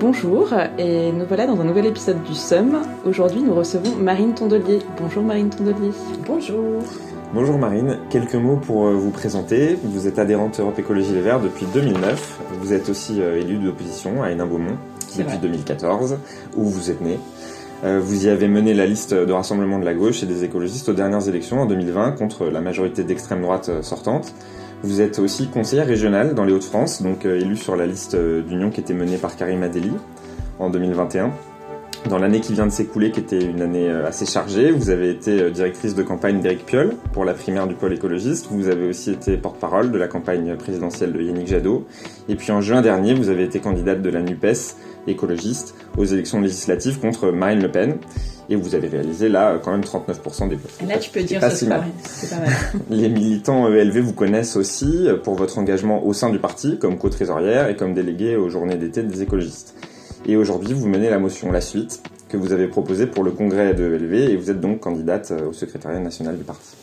Bonjour, et nous voilà dans un nouvel épisode du SUM. Aujourd'hui, nous recevons Marine Tondelier. Bonjour Marine Tondelier. Bonjour. Bonjour Marine, quelques mots pour euh, vous présenter. Vous êtes adhérente Europe Écologie Les Verts depuis 2009. Vous êtes aussi euh, élue d'opposition à Hénin-Beaumont depuis 2014, où vous êtes née. Euh, vous y avez mené la liste de rassemblement de la gauche et des écologistes aux dernières élections en 2020 contre la majorité d'extrême droite sortante. Vous êtes aussi conseillère régionale dans les Hauts-de-France, donc élue sur la liste d'union qui était menée par Karim Adeli en 2021. Dans l'année qui vient de s'écouler, qui était une année euh, assez chargée, vous avez été euh, directrice de campagne d'Éric Piolle pour la primaire du pôle écologiste. Vous avez aussi été porte-parole de la campagne présidentielle de Yannick Jadot. Et puis en juin dernier, vous avez été candidate de la NUPES écologiste aux élections législatives contre Marine Le Pen. Et vous avez réalisé là quand même 39% des votes. Là, tu peux dire ça, c'est pas, mal. Les militants ELV vous connaissent aussi pour votre engagement au sein du parti comme co-trésorière et comme déléguée aux journées d'été des écologistes. Et aujourd'hui, vous menez la motion La Suite que vous avez proposée pour le congrès de LV et vous êtes donc candidate euh, au secrétariat national du parti.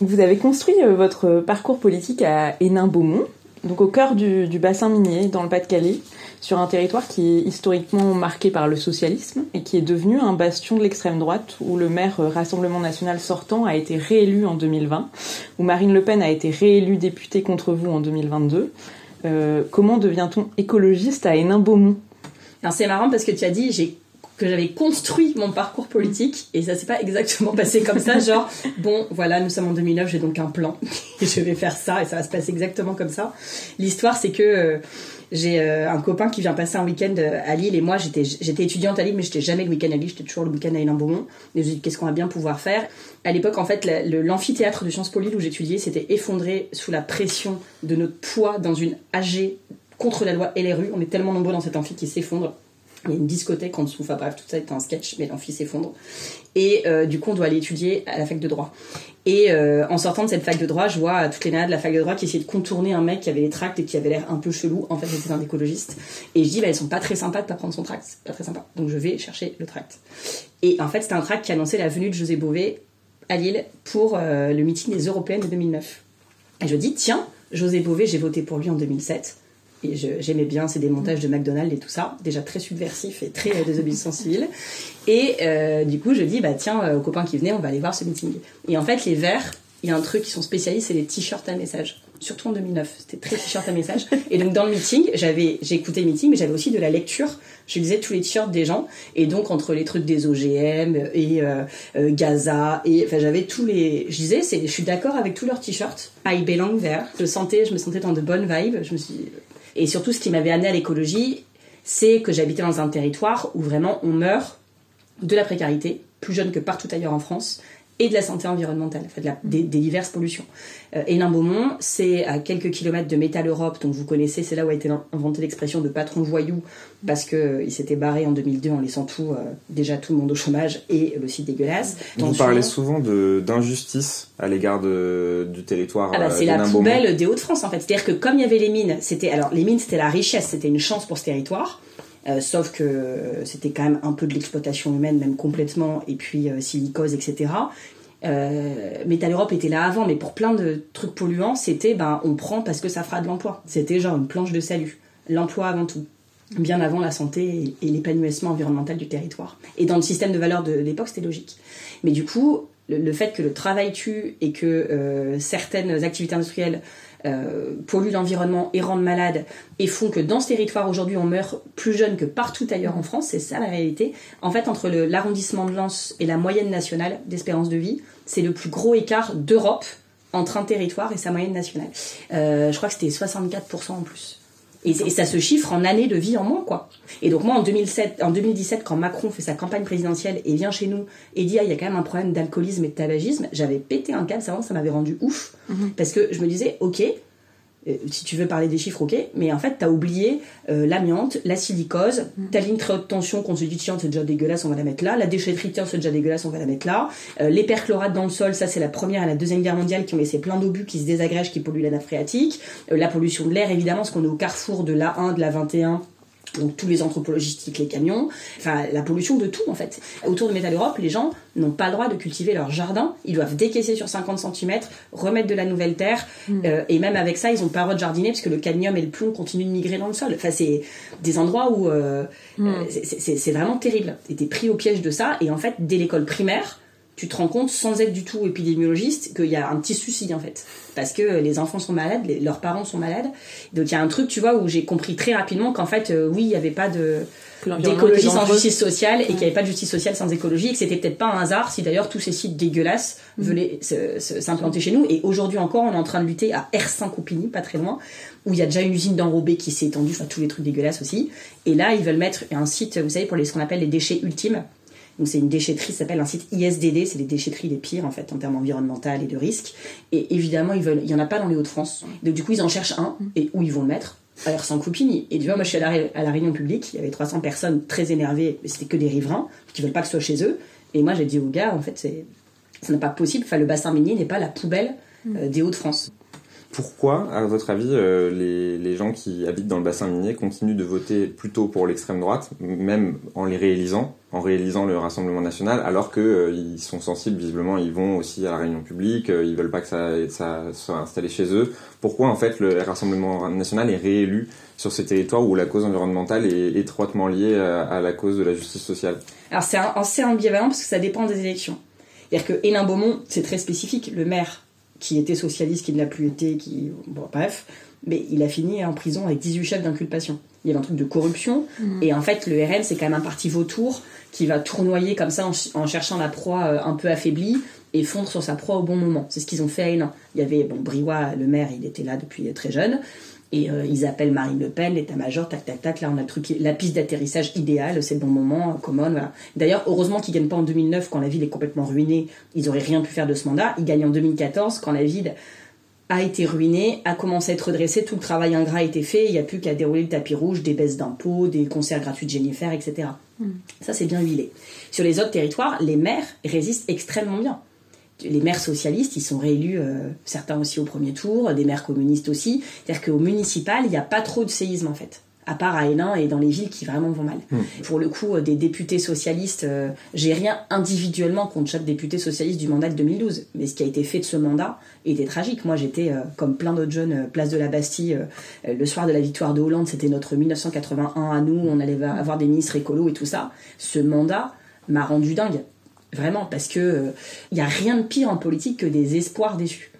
Vous avez construit euh, votre parcours politique à Hénin-Beaumont, donc au cœur du, bassin minier dans le Pas-de-Calais, sur un territoire qui est historiquement marqué par le socialisme et qui est devenu un bastion de l'extrême droite où le maire euh, Rassemblement national sortant a été réélu en 2020, où Marine Le Pen a été réélue députée contre vous en 2022. comment devient-on écologiste à Hénin-Beaumont? C'est marrant parce que tu as dit j'ai que j'avais construit mon parcours politique et ça s'est pas exactement passé comme ça genre bon voilà nous sommes en 2009 j'ai donc un plan je vais faire ça et ça va se passer exactement comme ça l'histoire c'est que euh, j'ai euh, un copain qui vient passer un week-end euh, à Lille et moi j'étais étudiante à Lille mais j'étais jamais le week-end à Lille j'étais toujours le week-end à Hénin-Beaumont et je me dit qu'est-ce qu'on va bien pouvoir faire? À l'époque en fait l'amphithéâtre de Sciences Po Lille où j'étudiais s'était effondré sous la pression de notre poids dans une AG contre la loi LRU. On est tellement nombreux dans cet amphi qui s'effondre. Il y a une discothèque en dessous, enfin bref, tout ça est un sketch, mais l'amphi s'effondre. Et euh, du coup, on doit aller étudier à la fac de droit. Et euh, en sortant de cette fac de droit, je vois toutes les nanas de la fac de droit qui essayaient de contourner un mec qui avait les tracts et qui avait l'air un peu chelou. En fait, c'était un écologiste. Et je dis, bah, elles sont pas très sympas de pas prendre son tract. C'est pas très sympa. Donc je vais chercher le tract. Et en fait, c'était un tract qui annonçait la venue de José Bové à Lille pour euh, le meeting des Européennes de 2009. Et je dis, tiens, José Bové, j'ai voté pour lui en 2007 et j'aimais bien ces démontages de McDonald's et tout ça, déjà très subversif et très euh, désobéissance civile. Et euh, du coup, je dis, bah tiens, euh, aux copains qui venaient, on va aller voir ce meeting. Et en fait, les Verts, il y a un truc qui sont spécialistes, c'est les t-shirts à message. Surtout en 2009, c'était très t-shirt à message. Et donc dans le meeting, j'avais, écouté le meeting, mais j'avais aussi de la lecture. Je lisais tous les t-shirts des gens, et donc entre les trucs des OGM et Gaza, et enfin j'avais tous les, je disais, c'est, je suis d'accord avec tous leurs t-shirts. I belong there. Je sentais, je me sentais dans de bonnes vibes. Je me suis et surtout, ce qui m'avait amené à l'écologie, c'est que j'habitais dans un territoire où vraiment on meurt de la précarité, plus jeune que partout ailleurs en France, et de la santé environnementale, des, diverses pollutions. Euh, Hénin-Beaumont, c'est à quelques kilomètres de Métal Europe, donc vous connaissez, c'est là où a été inventée l'expression de patron voyou, parce qu'il euh, s'était barré en 2002 en laissant tout, euh, déjà tout le monde au chômage et le site dégueulasse. Vous parlez souvent d'injustice à l'égard du territoire. Ah bah, c'est la poubelle des Hauts-de-France en fait. C'est-à-dire que comme il y avait les mines, c'était alors les mines c'était la richesse, c'était une chance pour ce territoire. Euh, sauf que c'était quand même un peu de l'exploitation humaine, même complètement, et puis euh, silicose, etc. Euh, Metal Europe était là avant, mais pour plein de trucs polluants, c'était ben on prend parce que ça fera de l'emploi. C'était genre une planche de salut. L'emploi avant tout. Bien avant la santé et, l'épanouissement environnemental du territoire. Et dans le système de valeurs de l'époque, c'était logique. Mais du coup, le, fait que le travail tue et que euh, certaines activités industrielles euh, polluent l'environnement et rendent malades et font que dans ce territoire aujourd'hui on meurt plus jeune que partout ailleurs en France, c'est ça la réalité. En fait, entre l'arrondissement de Lens et la moyenne nationale d'espérance de vie, c'est le plus gros écart d'Europe entre un territoire et sa moyenne nationale. Euh, je crois que c'était 64% en plus. Et, ça se chiffre en années de vie en moins, quoi. Et donc moi, en, 2007, en 2017, quand Macron fait sa campagne présidentielle et vient chez nous et dit, ah, il y a quand même un problème d'alcoolisme et de tabagisme, j'avais pété un câble, ça, ça m'avait rendu ouf. Mhm. Parce que je me disais, ok, si tu veux parler des chiffres, ok, mais en fait, t'as oublié euh, l'amiante, la silicose, ta ligne très haute tension qu'on se dit, tiens, c'est déjà dégueulasse, on va la mettre là, la déchetterie, tiens, c'est déjà dégueulasse, on va la mettre là, euh, les perchlorates dans le sol, ça c'est la première et la deuxième guerre mondiale qui ont laissé plein d'obus qui se désagrègent, qui polluent la nappe phréatique, la pollution de l'air, évidemment, parce qu'on est au carrefour de l'A1, de la 21, donc tous les entrepôts logistiques, les camions, enfin la pollution de tout en fait. Autour de Métal Europe, les gens n'ont pas le droit de cultiver leur jardin, ils doivent décaisser sur 50 cm, remettre de la nouvelle terre, mm. euh, et même avec ça, ils n'ont pas le droit de jardiner parce que le cadmium et le plomb continuent de migrer dans le sol. Enfin, c'est des endroits où euh, mm. euh, c'est vraiment terrible. T'es pris au piège de ça, et en fait, dès l'école primaire, tu te rends compte, sans être du tout épidémiologiste, qu'il y a un petit souci en fait. Parce que les enfants sont malades, leurs parents sont malades. Donc il y a un truc, tu vois, où j'ai compris très rapidement qu'en fait, euh, oui, il n'y avait pas de d'écologie sans justice sociale et qu'il n'y avait pas de justice sociale sans écologie et que c'était peut-être pas un hasard si d'ailleurs tous ces sites dégueulasses mm. venaient s'implanter chez nous. Et aujourd'hui encore, on est en train de lutter à R5 pas très loin, où il y a déjà une usine d'enrobé qui s'est étendue, enfin tous les trucs dégueulasses aussi. Et là, ils veulent mettre un site, vous savez, pour les, ce qu'on appelle les déchets ultimes. Donc c'est une déchetterie, ça s'appelle un site ISDD, c'est les déchetteries les pires en fait en termes environnementaux et de risques. Et évidemment, ils veulent, il y en a pas dans les Hauts-de-France. Donc du coup, ils en cherchent un et où ils vont le mettre à sans Coupigny. Et tu vois, moi je suis à la, à la réunion publique, il y avait 300 personnes très énervées, c'était que des riverains qui veulent pas que ce soit chez eux. Et moi j'ai dit aux gars, en fait, c'est, ce n'est pas possible, enfin, le bassin minier n'est pas la poubelle euh, des Hauts-de-France. Pourquoi, à votre avis, euh, les, les, gens qui habitent dans le bassin minier continuent de voter plutôt pour l'extrême droite, même en les réalisant, en réalisant le Rassemblement national, alors qu'ils euh, sont sensibles, visiblement, ils vont aussi à la réunion publique, euh, ils veulent pas que ça, ça, soit installé chez eux. Pourquoi, en fait, le Rassemblement national est réélu sur ces territoires où la cause environnementale est étroitement liée à, la cause de la justice sociale? Alors c'est assez ambivalent parce que ça dépend des élections. C'est-à-dire que Hénin Beaumont, c'est très spécifique. Le maire qui était socialiste, qui ne l'a plus été, qui. Bon, bref. Mais il a fini en prison avec 18 chefs d'inculpation. Il y avait un truc de corruption. Mm. Et en fait, le RN, c'est quand même un parti vautour qui va tournoyer comme ça en, cherchant la proie euh, un peu affaiblie et fondre sur sa proie au bon moment. C'est ce qu'ils ont fait à Hénin. Il y avait, bon, Briouat, le maire, il était là depuis très jeune. Et euh, ils appellent Marine Le Pen, l'état-major, tac, tac, tac. Là, on a le truc, la piste d'atterrissage idéale, c'est le bon moment, common, voilà. D'ailleurs, heureusement qu'ils gagnent pas en 2009 quand la ville est complètement ruinée. Ils auraient rien pu faire de ce mandat. Ils gagnent en 2014 quand la ville a été ruinée, a commencé à être redressée, tout le travail ingrat a été fait, il n'y a plus qu'à dérouler le tapis rouge, des baisses d'impôts, des concerts gratuits de Jennifer, etc. Hmm. Ça, c'est bien huilé. Sur les autres territoires, les maires résistent extrêmement bien les maires socialistes, ils sont réélus, euh, certains aussi au premier tour, des maires communistes aussi. C'est-à-dire qu'au municipal, il n'y a pas trop de séisme en fait à part à Hénin et dans les villes qui vraiment vont mal. Hmm. Pour le coup, euh, des députés socialistes, euh, j'ai rien individuellement contre chaque député socialiste du mandat de 2012, mais ce qui a été fait de ce mandat était tragique. Moi, j'étais, comme plein d'autres jeunes, place de la Bastille, le soir de la victoire de Hollande, c'était notre 1981 à nous, on allait avoir des ministres écolos et tout ça. Ce mandat m'a rendu dingue. Vraiment, parce que il euh, n'y a rien de pire en politique que des espoirs déçus.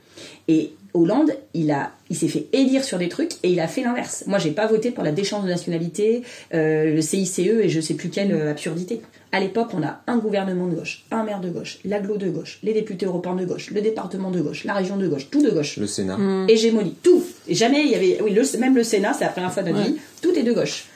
Et Hollande, il a, il s'est fait élire sur des trucs et il a fait l'inverse. Moi, j'ai pas voté pour la déchéance de nationalité, euh, le CICE et je sais plus quelle euh, absurdité. À l'époque, on a un gouvernement de gauche, un maire de gauche, l'aglo de gauche, les députés européens de gauche, le département de gauche, la région de gauche, tout de gauche. Le Sénat. Mmh. Hégémonie, tout. Et jamais il y avait, oui, même le Sénat, c'est la première fois de notre vie, tout est de gauche.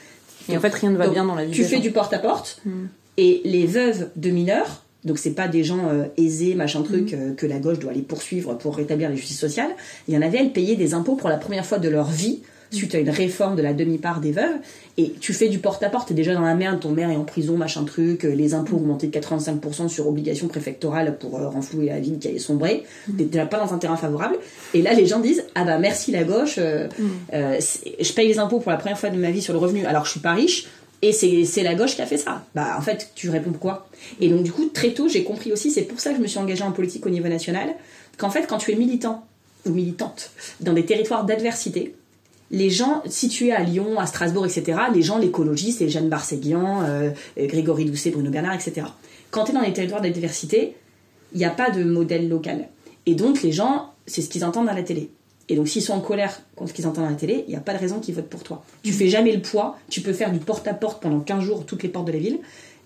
Et en fait, rien ne va bien dans la vie. Tu fais du porte-à-porte -porte, mmh. et les veuves de mineurs donc c'est pas des gens euh, aisés, machin truc, mm. euh, que la gauche doit aller poursuivre pour rétablir la justice sociale. Il y en avait, elles payaient des impôts pour la première fois de leur vie suite à une réforme de la demi-part des veuves. Et tu fais du porte-à-porte, t'es déjà dans la merde, ton maire est en prison, machin truc, euh, les impôts augmentés de 85% sur obligation préfectorale pour renflouer la ville qui allait sombrer. Mm. T'es déjà pas dans un terrain favorable. Et là, les gens disent, ah bah merci la gauche, mm. je paye les impôts pour la première fois de ma vie sur le revenu, alors je suis pas riche, et c'est la gauche qui a fait ça. Bah, en fait, tu réponds pourquoi? Et donc, du coup, très tôt, j'ai compris aussi, c'est pour ça que je me suis engagée en politique au niveau national, qu'en fait, quand tu es militant ou militante dans des territoires d'adversité, les gens situés à Lyon, à Strasbourg, etc., les gens, l'écologiste, les Jeanne Barséguian, euh, Grégory Doucet, Bruno Bernard, etc., quand tu es dans des territoires d'adversité, il n'y a pas de modèle local. Et donc, les gens, c'est ce qu'ils entendent à la télé. Et donc, s'ils sont en colère contre ce qu'ils entendent à la télé, il n'y a pas de raison qu'ils votent pour toi. Tu fais jamais le poids, tu peux faire du porte-à-porte pendant 15 jours toutes les portes de la ville,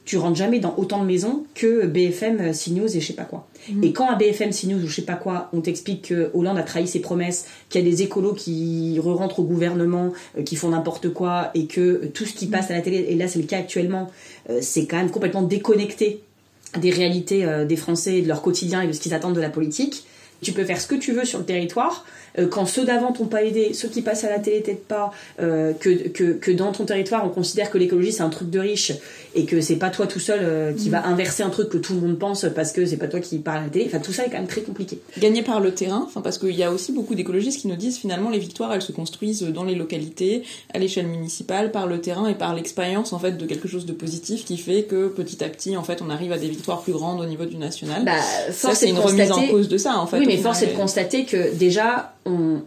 tu rentres jamais dans autant de maisons que BFM, euh, CNews et je sais pas quoi. Mm. Et quand à BFM, CNews ou je sais pas quoi, on t'explique que Hollande a trahi ses promesses, qu'il y a des écolos qui re-rentrent au gouvernement, euh, qui font n'importe quoi, et que tout ce qui mm. passe à la télé, et là c'est le cas actuellement, euh, c'est quand même complètement déconnecté des réalités des Français, de leur quotidien et de ce qu'ils attendent de la politique, Tu peux faire ce que tu veux sur le territoire. Euh, quand ceux d'avant t'ont pas aidé, ceux qui passent à la télé t'aident pas, euh, que, que, que, dans ton territoire on considère que l'écologie c'est un truc de riche et que c'est pas toi tout seul euh, qui va inverser un truc que tout le monde pense parce que c'est pas toi qui parle à la télé. Enfin tout ça est quand même très compliqué. Gagner par le terrain, enfin parce qu'il y a aussi beaucoup d'écologistes qui nous disent finalement les victoires elles se construisent dans les localités, à l'échelle municipale, par le terrain et par l'expérience en fait de quelque chose de positif qui fait que petit à petit en fait on arrive à des victoires plus grandes au niveau du national. Bah, ça c'est une remise en cause de ça en fait. Oui mais force est de constater que déjà on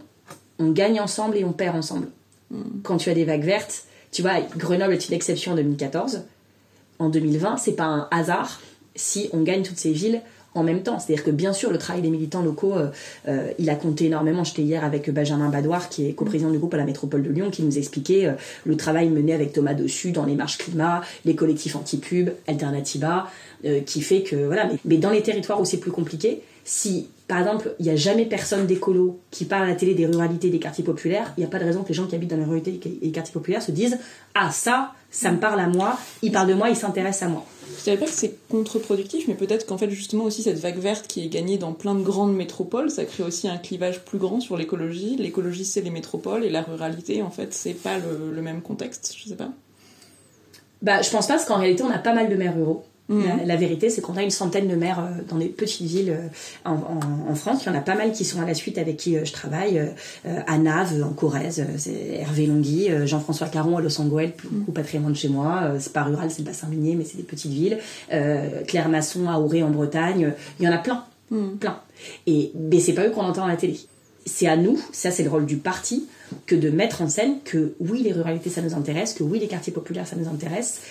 on gagne ensemble et on perd ensemble. Hmm. Quand tu as des vagues vertes, tu vois, Grenoble est une exception en 2014. En 2020, c'est pas un hasard si on gagne toutes ces villes en même temps. C'est-à-dire que bien sûr, le travail des militants locaux, euh, euh, il a compté énormément. J'étais hier avec Benjamin Badoir, qui est coprésident du groupe à la métropole de Lyon, qui nous expliquait euh, le travail mené avec Thomas Dessus dans les marches climat, les collectifs anti-pub, Alternativa, qui fait que voilà. mais dans les territoires où c'est plus compliqué, si par exemple, il n'y a jamais personne d'écolo qui parle à la télé des ruralités des quartiers populaires, il n'y a pas de raison que les gens qui habitent dans les ruralités et les quartiers populaires se disent Ah, ça, ça me parle à moi, il parle de moi, il s'intéresse à moi. Je ne pas que c'est contre-productif, mais peut-être qu'en fait, justement, aussi cette vague verte qui est gagnée dans plein de grandes métropoles, ça crée aussi un clivage plus grand sur l'écologie. L'écologie, c'est les métropoles, et la ruralité, en fait, c'est pas le, le, même contexte, je sais pas. Bah, je pense pas, parce qu'en réalité, on a pas mal de maires ruraux. Mhm. La, vérité, c'est qu'on a une centaine de maires euh, dans des petites villes euh, en, France. Il y en a pas mal qui sont à la suite avec qui euh, je travaille. à Naves, en Corrèze, c'est Hervé Longui, Jean-François Caron à Los Angeles, beaucoup mhm. patrimoine de chez moi. C'est pas rural, c'est le bassin minier, mais c'est des petites villes. Claire Masson à Auré en Bretagne. Il y en a plein, mhm. plein. Et mais c'est pas eux qu'on entend à la télé. C'est à nous, ça c'est le rôle du parti, que de mettre en scène que oui les ruralités ça nous intéresse, que oui les quartiers populaires ça nous intéresse,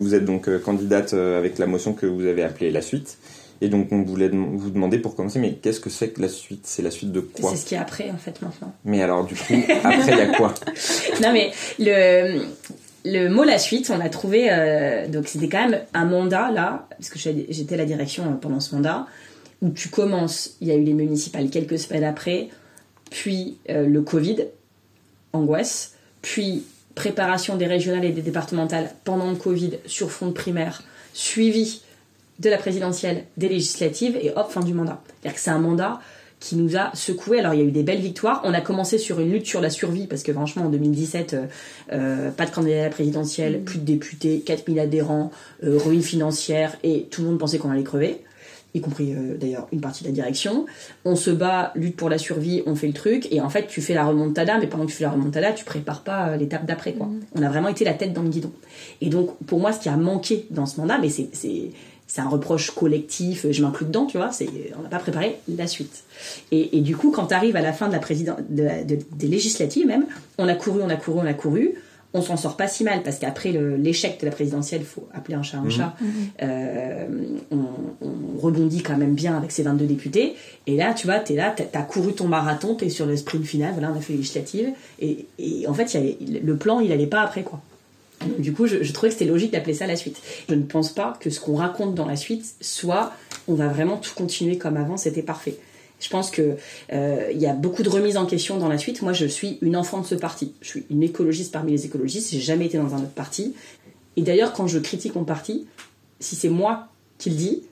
vous êtes donc euh, candidate euh, avec la motion que vous avez appelée la suite. Et donc on voulait vous demander pour commencer, mais qu'est-ce que c'est que la suite? C'est la suite de quoi? C'est ce qui est après en fait maintenant. Mais alors du coup, après il y a quoi? Non mais le, le mot la suite, on a trouvé, euh, donc c'était quand même un mandat là, parce que j'étais à la direction pendant ce mandat, où tu commences, il y a eu les municipales quelques semaines après, puis le Covid, angoisse, puis préparation des régionales et des départementales pendant le Covid sur fond de primaire, suivi de la présidentielle, des législatives, et hop, fin du mandat. C'est-à-dire que c'est un mandat qui nous a secoué. Alors il y a eu des belles victoires. On a commencé sur une lutte sur la survie parce que franchement en 2017, euh, euh, pas de candidat à la présidentielle, plus de députés, 4000 adhérents, euh, ruine financière et tout le monde pensait qu'on allait crever y compris euh, d'ailleurs une partie de la direction. On se bat, lutte pour la survie, on fait le truc, et en fait tu fais la remontada, mais pendant que tu fais la remontada, tu prépares pas euh, l'étape d'après. quoi. Mm. On a vraiment été la tête dans le guidon. Et donc pour moi, ce qui a manqué dans ce mandat, mais c'est c'est un reproche collectif, je m'inclus dedans, tu vois, c'est, on n'a pas préparé la suite. Et, et du coup, quand tu arrives à la fin de la présidence, des législatives même, on a couru, on a couru, on a couru, on s'en sort pas si mal parce qu'après l'échec de la présidentielle, il faut appeler un chat un mhm. chat, mhm. Euh, on, rebondit quand même bien avec ces 22 députés. Et là, tu vois, tu es là, tu as couru ton marathon, tu es sur le sprint final, voilà, on a fait législative. Et, et en fait, y le plan, il allait pas après, quoi. du coup, je, je trouvais que c'était logique d'appeler ça la suite. Je ne pense pas que ce qu'on raconte dans la suite soit on va vraiment tout continuer comme avant, c'était parfait. Je pense que euh, il y a beaucoup de remises en question dans la suite. Moi, je suis une enfant de ce parti. Je suis une écologiste parmi les écologistes. J'ai jamais été dans un autre parti. Et d'ailleurs, quand je critique mon parti, si c'est moi qui le dis,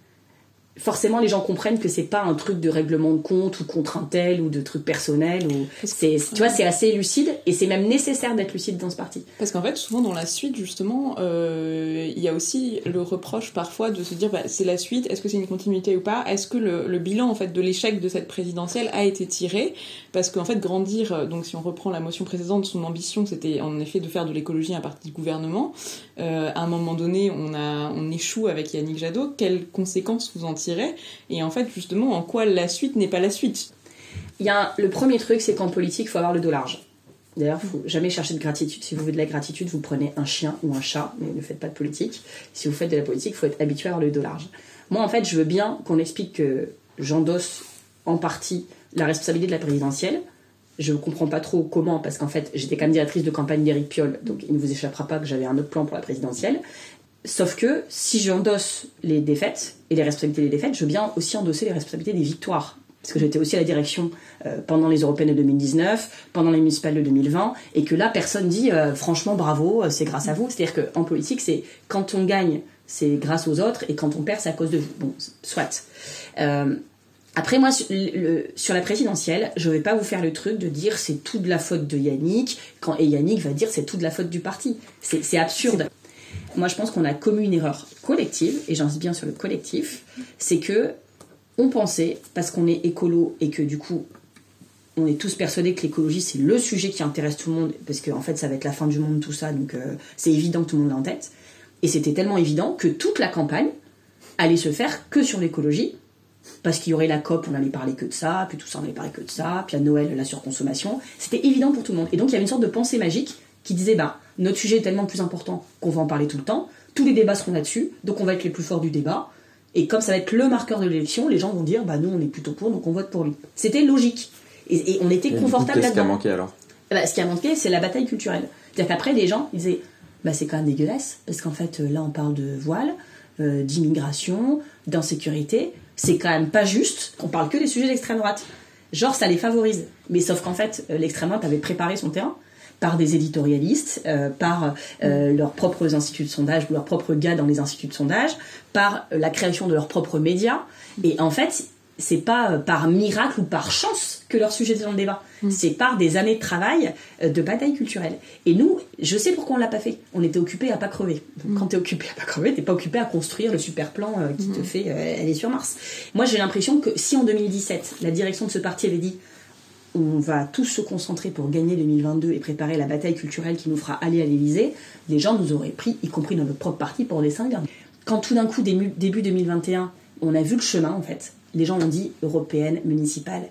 forcément les gens comprennent que c'est pas un truc de règlement de compte ou contre un tel ou de truc personnel ou c'est tu vois c'est assez lucide et c'est même nécessaire d'être lucide dans ce parti. Parce qu'en fait souvent dans la suite justement euh, il y a aussi le reproche parfois de se dire bah, c'est la suite est-ce que c'est une continuité ou pas? Est-ce que le, le, bilan en fait de l'échec de cette présidentielle a été tiré? Parce qu'en fait grandir euh, donc si on reprend la motion précédente son ambition c'était en effet de faire de l'écologie un parti du gouvernement. Euh, à un moment donné on a on échoue avec Yannick Jadot. Quelles conséquences vous en et en fait justement en quoi la suite n'est pas la suite. Il y a le premier truc c'est qu'en politique il faut avoir le dos large. D'ailleurs, il faut jamais chercher de gratitude. Si vous voulez de la gratitude, vous prenez un chien ou un chat, mais ne faites pas de politique. Si vous faites de la politique, il faut être habitué à avoir le dos large. Moi, en fait, je veux bien qu'on explique que j'endosse en partie la responsabilité de la présidentielle. Je ne comprends pas trop comment, parce qu'en fait, j'étais quand même directrice de campagne d'Éric Piolle, donc il ne vous échappera pas que j'avais un autre plan pour la présidentielle. Sauf que si j'endosse les défaites et les responsabilités des défaites, je veux bien aussi endosser les responsabilités des victoires. Parce que j'étais aussi à la direction euh, pendant les européennes de 2019, pendant les municipales de 2020, et que là, personne dit euh, franchement bravo, euh, c'est grâce à vous. C'est-à-dire qu'en politique, c'est quand on gagne, c'est grâce aux autres, et quand on perd, c'est à cause de vous. Bon, soit. Après, moi, sur, la présidentielle, je vais pas vous faire le truc de dire c'est tout de la faute de Yannick, quand, et Yannick va dire c'est tout de la faute du parti. C'est absurde. Moi, je pense qu'on a commis une erreur collective, et j'insiste bien sur le collectif, c'est que on pensait, parce qu'on est écolo et que du coup, on est tous persuadés que l'écologie c'est le sujet qui intéresse tout le monde, parce qu'en fait, ça va être la fin du monde, tout ça, donc euh, c'est évident que tout le monde l'a en tête. Et c'était tellement évident que toute la campagne allait se faire que sur l'écologie, parce qu'il y aurait la COP, on allait parler que de ça, puis tout ça, on allait parler que de ça, puis à Noël, la surconsommation. C'était évident pour tout le monde. Et donc, il y avait une sorte de pensée magique qui disait, bah, notre sujet est tellement plus important qu'on va en parler tout le temps, tous les débats seront là-dessus, donc on va être les plus forts du débat. Et comme ça va être le marqueur de l'élection, les gens vont dire, bah, nous, on est plutôt pour, donc on vote pour lui. C'était logique. Et, et on était confortable Qu'est-ce qui a là-dedans. manqué alors ben, ce qui a manqué, c'est la bataille culturelle. C'est-à-dire qu'après, les gens ils disaient bah, c'est quand même dégueulasse, parce qu'en fait, euh, là, on parle de voile, euh, d'immigration, d'insécurité. C'est quand même pas juste qu'on parle que des sujets d'extrême droite. Genre, ça les favorise. Mais sauf qu'en fait, euh, l'extrême droite avait préparé son terrain par des éditorialistes, euh, par euh, leurs propres instituts de sondage ou leurs propres gars dans les instituts de sondage, par euh, la création de leurs propres médias. Et en fait, c'est pas par miracle ou par chance que leur sujet est dans le débat. C'est par des années de travail, de bataille culturelle. Et nous, je sais pourquoi on l'a pas fait. On était occupés à pas crever. Donc, Quand t'es occupé à pas crever, t'es pas occupé à construire le super plan qui te fait euh, aller sur Mars. Moi, j'ai l'impression que si en 2017, la direction de ce parti avait dit on va tous se concentrer pour gagner 2022 et préparer la bataille culturelle qui nous fera aller à l'Elysée, les gens nous auraient pris, y compris dans notre propre parti, pour des cinglés. Quand tout d'un coup, début, début 2021, on a vu le chemin, en fait, les gens ont dit européenne, municipale.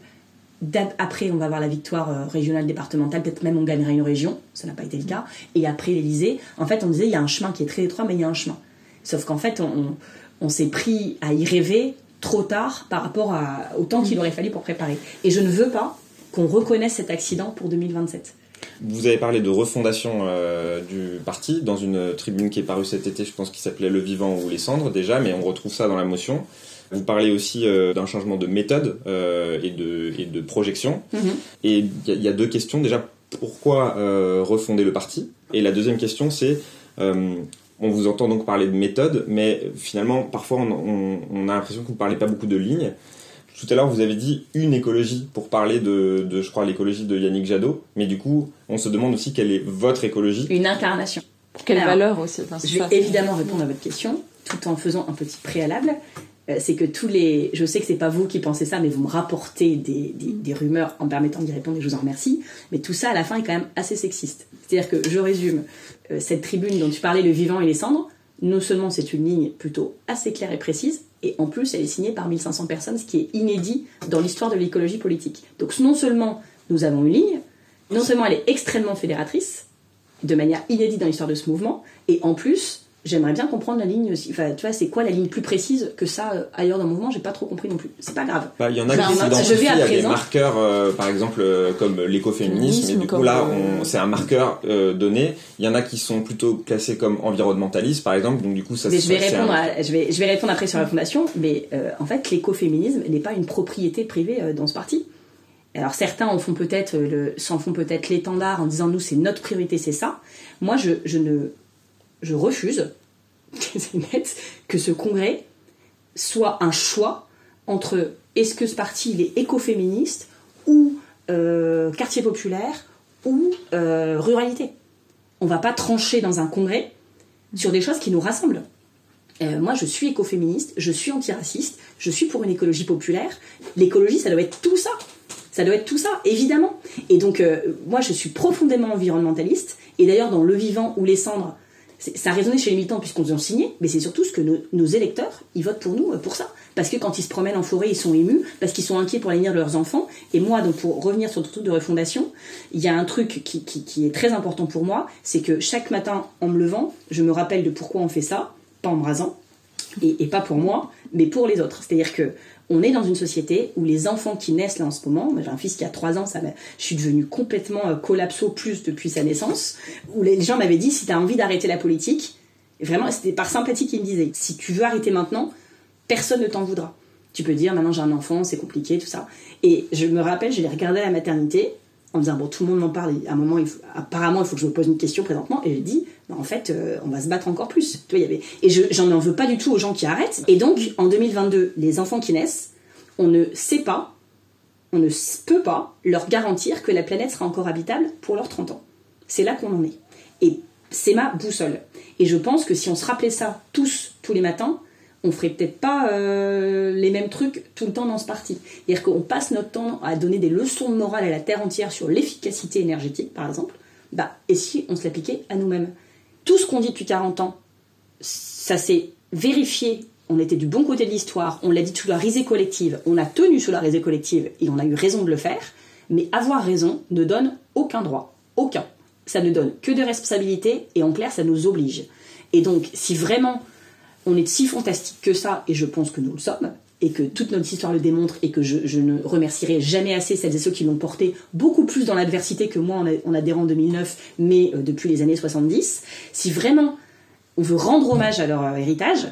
Après, on va avoir la victoire euh, régionale, départementale, peut-être même on gagnera une région, ça n'a pas été le cas. Et après l'Elysée, en fait, on disait il y a un chemin qui est très étroit, mais il y a un chemin. Sauf qu'en fait, on, on- on s'est pris à y rêver trop tard par rapport à- au temps qu'il aurait fallu pour préparer. Et je ne veux pas qu'on reconnaisse cet accident pour 2027. Vous avez parlé de refondation euh, du parti dans une tribune qui est parue cet été, je pense, qui s'appelait Le Vivant ou les Cendres déjà, mais on retrouve ça dans la motion. Vous parlez aussi euh, d'un changement de méthode euh, et, de, et de projection. Et il y, a- il y a deux questions. Déjà, pourquoi refonder le parti? Et la deuxième question, c'est on vous entend donc parler de méthode, mais finalement, parfois, on, on- on a l'impression que vous ne parlez pas beaucoup de lignes. Tout à l'heure, vous avez dit une écologie pour parler de, de je crois, l'écologie de Yannick Jadot. Mais du coup, on se demande aussi quelle est votre écologie. Une incarnation. Quelle Alors, valeur aussi enfin, Je vais ça. évidemment répondre à votre question, tout en faisant un petit préalable. Euh, c'est que tous les. Je sais que c'est pas vous qui pensez ça, mais vous me rapportez des, des- des rumeurs en permettant d'y répondre et je vous en remercie. Mais tout ça, à la fin, est quand même assez sexiste. C'est-à-dire que je résume euh, cette tribune dont tu parlais, le vivant et les cendres. Non seulement c'est une ligne plutôt assez claire et précise, et en plus elle est signée par 1500 personnes, ce qui est inédit dans l'histoire de l'écologie politique. Donc non seulement nous avons une ligne, non seulement elle est extrêmement fédératrice, de manière inédite dans l'histoire de ce mouvement. Et en plus, j'aimerais bien comprendre la ligne aussi. Enfin, tu vois, c'est quoi la ligne plus précise que ça euh, ailleurs dans le mouvement? J'ai pas trop compris non plus. C'est pas grave. Bah, Il y en a Je qui s'identifient à à des marqueurs, euh, par exemple, euh, comme l'écoféminisme, et du coup là, euh, c'est un marqueur euh, donné. Il y en a qui sont plutôt classés comme environnementalistes, par exemple, donc du coup, ça Mais je vais c'est répondre, un- à- je vais, je vais répondre après sur la fondation. Mais euh, en fait, l'écoféminisme n'est pas une propriété privée euh, dans ce parti. Alors certains en font peut-être s'en font peut-être l'étendard en disant nous c'est notre priorité c'est ça. Moi je, je ne je refuse que ce congrès soit un choix entre est-ce que ce parti est écoféministe ou euh, quartier populaire ou euh, ruralité. On va pas trancher dans un congrès sur des choses qui nous rassemblent. Euh, moi, je suis écoféministe, je suis antiraciste, je suis pour une écologie populaire. L'écologie, ça doit être tout ça. Ça doit être tout ça, évidemment. Et donc, moi, je suis profondément environnementaliste. Et d'ailleurs, dans Le Vivant ou Les Cendres, ça a résonné chez les militants puisqu'on nous a signé, mais c'est surtout ce que nos, électeurs, ils votent pour nous euh, pour ça. Parce que quand ils se promènent en forêt, ils sont émus, parce qu'ils sont inquiets pour l'avenir de leurs enfants. Et moi, donc pour revenir sur le truc de refondation, il y a un truc qui est très important pour moi, c'est que chaque matin, en me levant, je me rappelle de pourquoi on fait ça, pas en me rasant, et, et pas pour moi, mais pour les autres. C'est-à-dire que on est dans une société où les enfants qui naissent là en ce moment, j'ai un fils qui a 3 ans, ça je suis devenue complètement euh, collapso plus depuis sa naissance, où les gens m'avaient dit si tu as envie d'arrêter la politique, vraiment c'était par sympathie qu'ils me disaient si tu veux arrêter maintenant, personne ne t'en voudra. Tu peux dire maintenant j'ai un enfant, c'est compliqué, tout ça. Et je me rappelle, je l'ai regardé à la maternité en disant bon tout le monde m'en parle, à un moment apparemment il faut que je me pose une question présentement et j'ai dit en fait euh, on va se battre encore plus. Et je j'en en veux pas du tout aux gens qui arrêtent. Et donc en 2022 les enfants qui naissent on ne sait pas, on ne peut pas leur garantir que la planète sera encore habitable pour leurs 30 ans. C'est là qu'on en est. Et c'est ma boussole. Et je pense que si on se rappelait ça tous, tous les matins, on ferait peut-être pas euh, les mêmes trucs tout le temps dans ce parti. C'est-à-dire qu'on passe notre temps à donner des leçons de morale à la Terre entière sur l'efficacité énergétique, par exemple. Bah, et si on se l'appliquait à nous-mêmes? Tout ce qu'on dit depuis 40 ans, ça s'est vérifié. On était du bon côté de l'histoire, on l'a dit sous la risée collective, on a tenu sous la risée collective et on a eu raison de le faire. Mais avoir raison ne donne aucun droit. Aucun. Ça ne donne que des responsabilités et en clair, ça nous oblige. Et donc, si vraiment on est si fantastique que ça, et je pense que nous le sommes, et que toute notre histoire le démontre, et que je, ne remercierai jamais assez celles et ceux qui l'ont porté beaucoup plus dans l'adversité que moi en, adhérant en 2009, mais euh, depuis les années 70, si vraiment on veut rendre hommage à leur euh, héritage,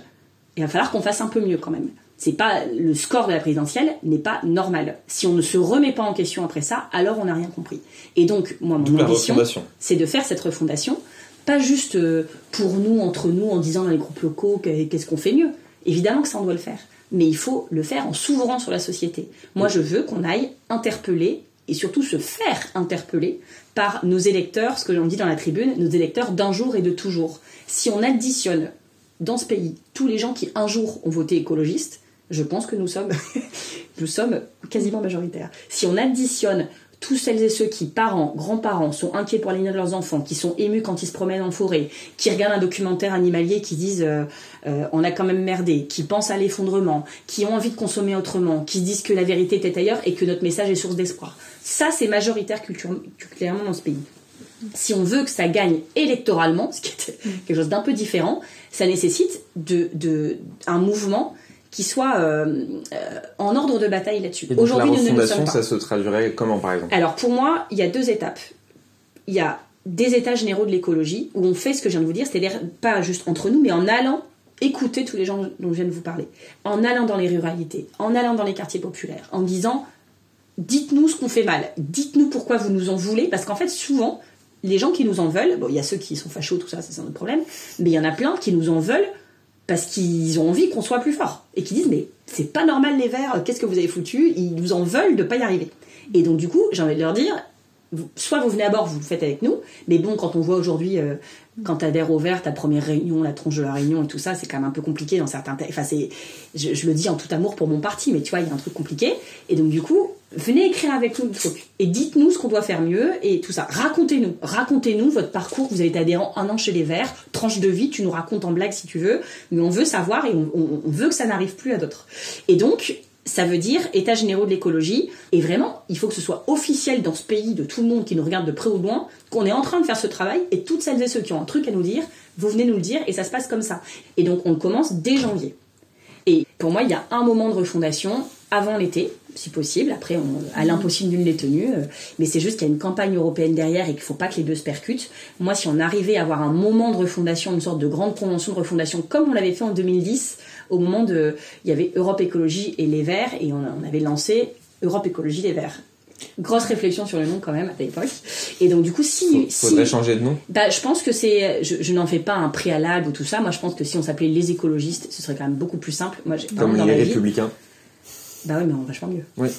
il va falloir qu'on fasse un peu mieux quand même. C'est pas le score de la présidentielle n'est pas normal. Si on ne se remet pas en question après ça, alors on n'a rien compris. Et donc moi mon ambition, c'est de faire cette refondation pas juste euh, pour nous, entre nous, en disant dans les groupes locaux qu'est-ce qu'on fait mieux. Évidemment que ça, on doit le faire. Mais il faut le faire en s'ouvrant sur la société. Moi, je veux qu'on aille interpeller et surtout se faire interpeller par nos électeurs, ce que l'on dit dans la tribune, nos électeurs d'un jour et de toujours. Si on additionne dans ce pays tous les gens qui un jour ont voté écologiste, je pense que nous sommes, nous sommes quasiment majoritaires. Si on additionne tous celles et ceux qui, parents, grands-parents, sont inquiets pour l'avenir de leurs enfants, qui sont émus quand ils se promènent en forêt, qui regardent un documentaire animalier, qui disent euh, euh, on a quand même merdé, qui pensent à l'effondrement, qui ont envie de consommer autrement, qui disent que la vérité était ailleurs et que notre message est source d'espoir. Ça, c'est majoritaire culturellement dans ce pays. Si on veut que ça gagne électoralement, ce qui est quelque chose d'un peu différent, ça nécessite de, de, un mouvement qui soit euh, euh, en ordre de bataille là-dessus. Aujourd'hui, nous ne sommes pas. ça se traduirait comment, par exemple? Alors, pour moi, il y a deux étapes. Il y a des états généraux de l'écologie où on fait ce que je viens de vous dire, c'est-à-dire pas juste entre nous, mais en allant écouter tous les gens dont je viens de vous parler, en allant dans les ruralités, en allant dans les quartiers populaires, en disant dites-nous ce qu'on fait mal, dites-nous pourquoi vous nous en voulez, parce qu'en fait, souvent, les gens qui nous en veulent, bon, il y a ceux qui sont fachos, tout ça, c'est un autre problème, mais il y en a plein qui nous en veulent parce qu'ils ont envie qu'on soit plus fort et qui disent mais c'est pas normal les verts, qu'est-ce que vous avez foutu? Ils nous en veulent de pas y arriver. Et donc du coup, j'ai envie de leur dire soit vous venez à bord, vous faites avec nous, mais bon, quand on voit aujourd'hui, euh, quand t'adhères au vert, ta première réunion, la tronche de la réunion et tout ça, c'est quand même un peu compliqué dans certains. Enfin, c'est, je, je, le dis en tout amour pour mon parti, mais tu vois, il y a un truc compliqué. Et donc, du coup, venez écrire avec nous le truc. Et dites-nous ce qu'on doit faire mieux et tout ça. Racontez-nous. Racontez-nous votre parcours. Vous avez été adhérent un an chez les Verts, tranche de vie, tu nous racontes en blague si tu veux, mais on veut savoir et on, veut que ça n'arrive plus à d'autres. Et donc, ça veut dire état généraux de l'écologie. Et vraiment, il faut que ce soit officiel dans ce pays de tout le monde qui nous regarde de près ou de loin qu'on est en train de faire ce travail et toutes celles et ceux qui ont un truc à nous dire, vous venez nous le dire et ça se passe comme ça. Et donc, on commence dès janvier. Et pour moi, il y a un moment de refondation avant l'été, si possible. Après, on, à l'impossible d'une les tenues. Euh, mais c'est juste qu'il y a une campagne européenne derrière et qu'il ne faut pas que les deux se percutent. Moi, si on arrivait à avoir un moment de refondation, une sorte de grande convention de refondation, comme on l'avait fait en 2010, au moment de. Il y avait Europe Écologie et les Verts, et on, on avait lancé Europe Écologie les Verts. Grosse réflexion sur le nom quand même à l'époque. Et donc du coup, si... Faudrait changer de nom bah, Je pense que c'est... Je, n'en fais pas un préalable ou tout ça. Moi, je pense que si on s'appelait les écologistes, ce serait quand même beaucoup plus simple. Moi, Comme les républicains bah oui, mais on vachement mieux. Oui.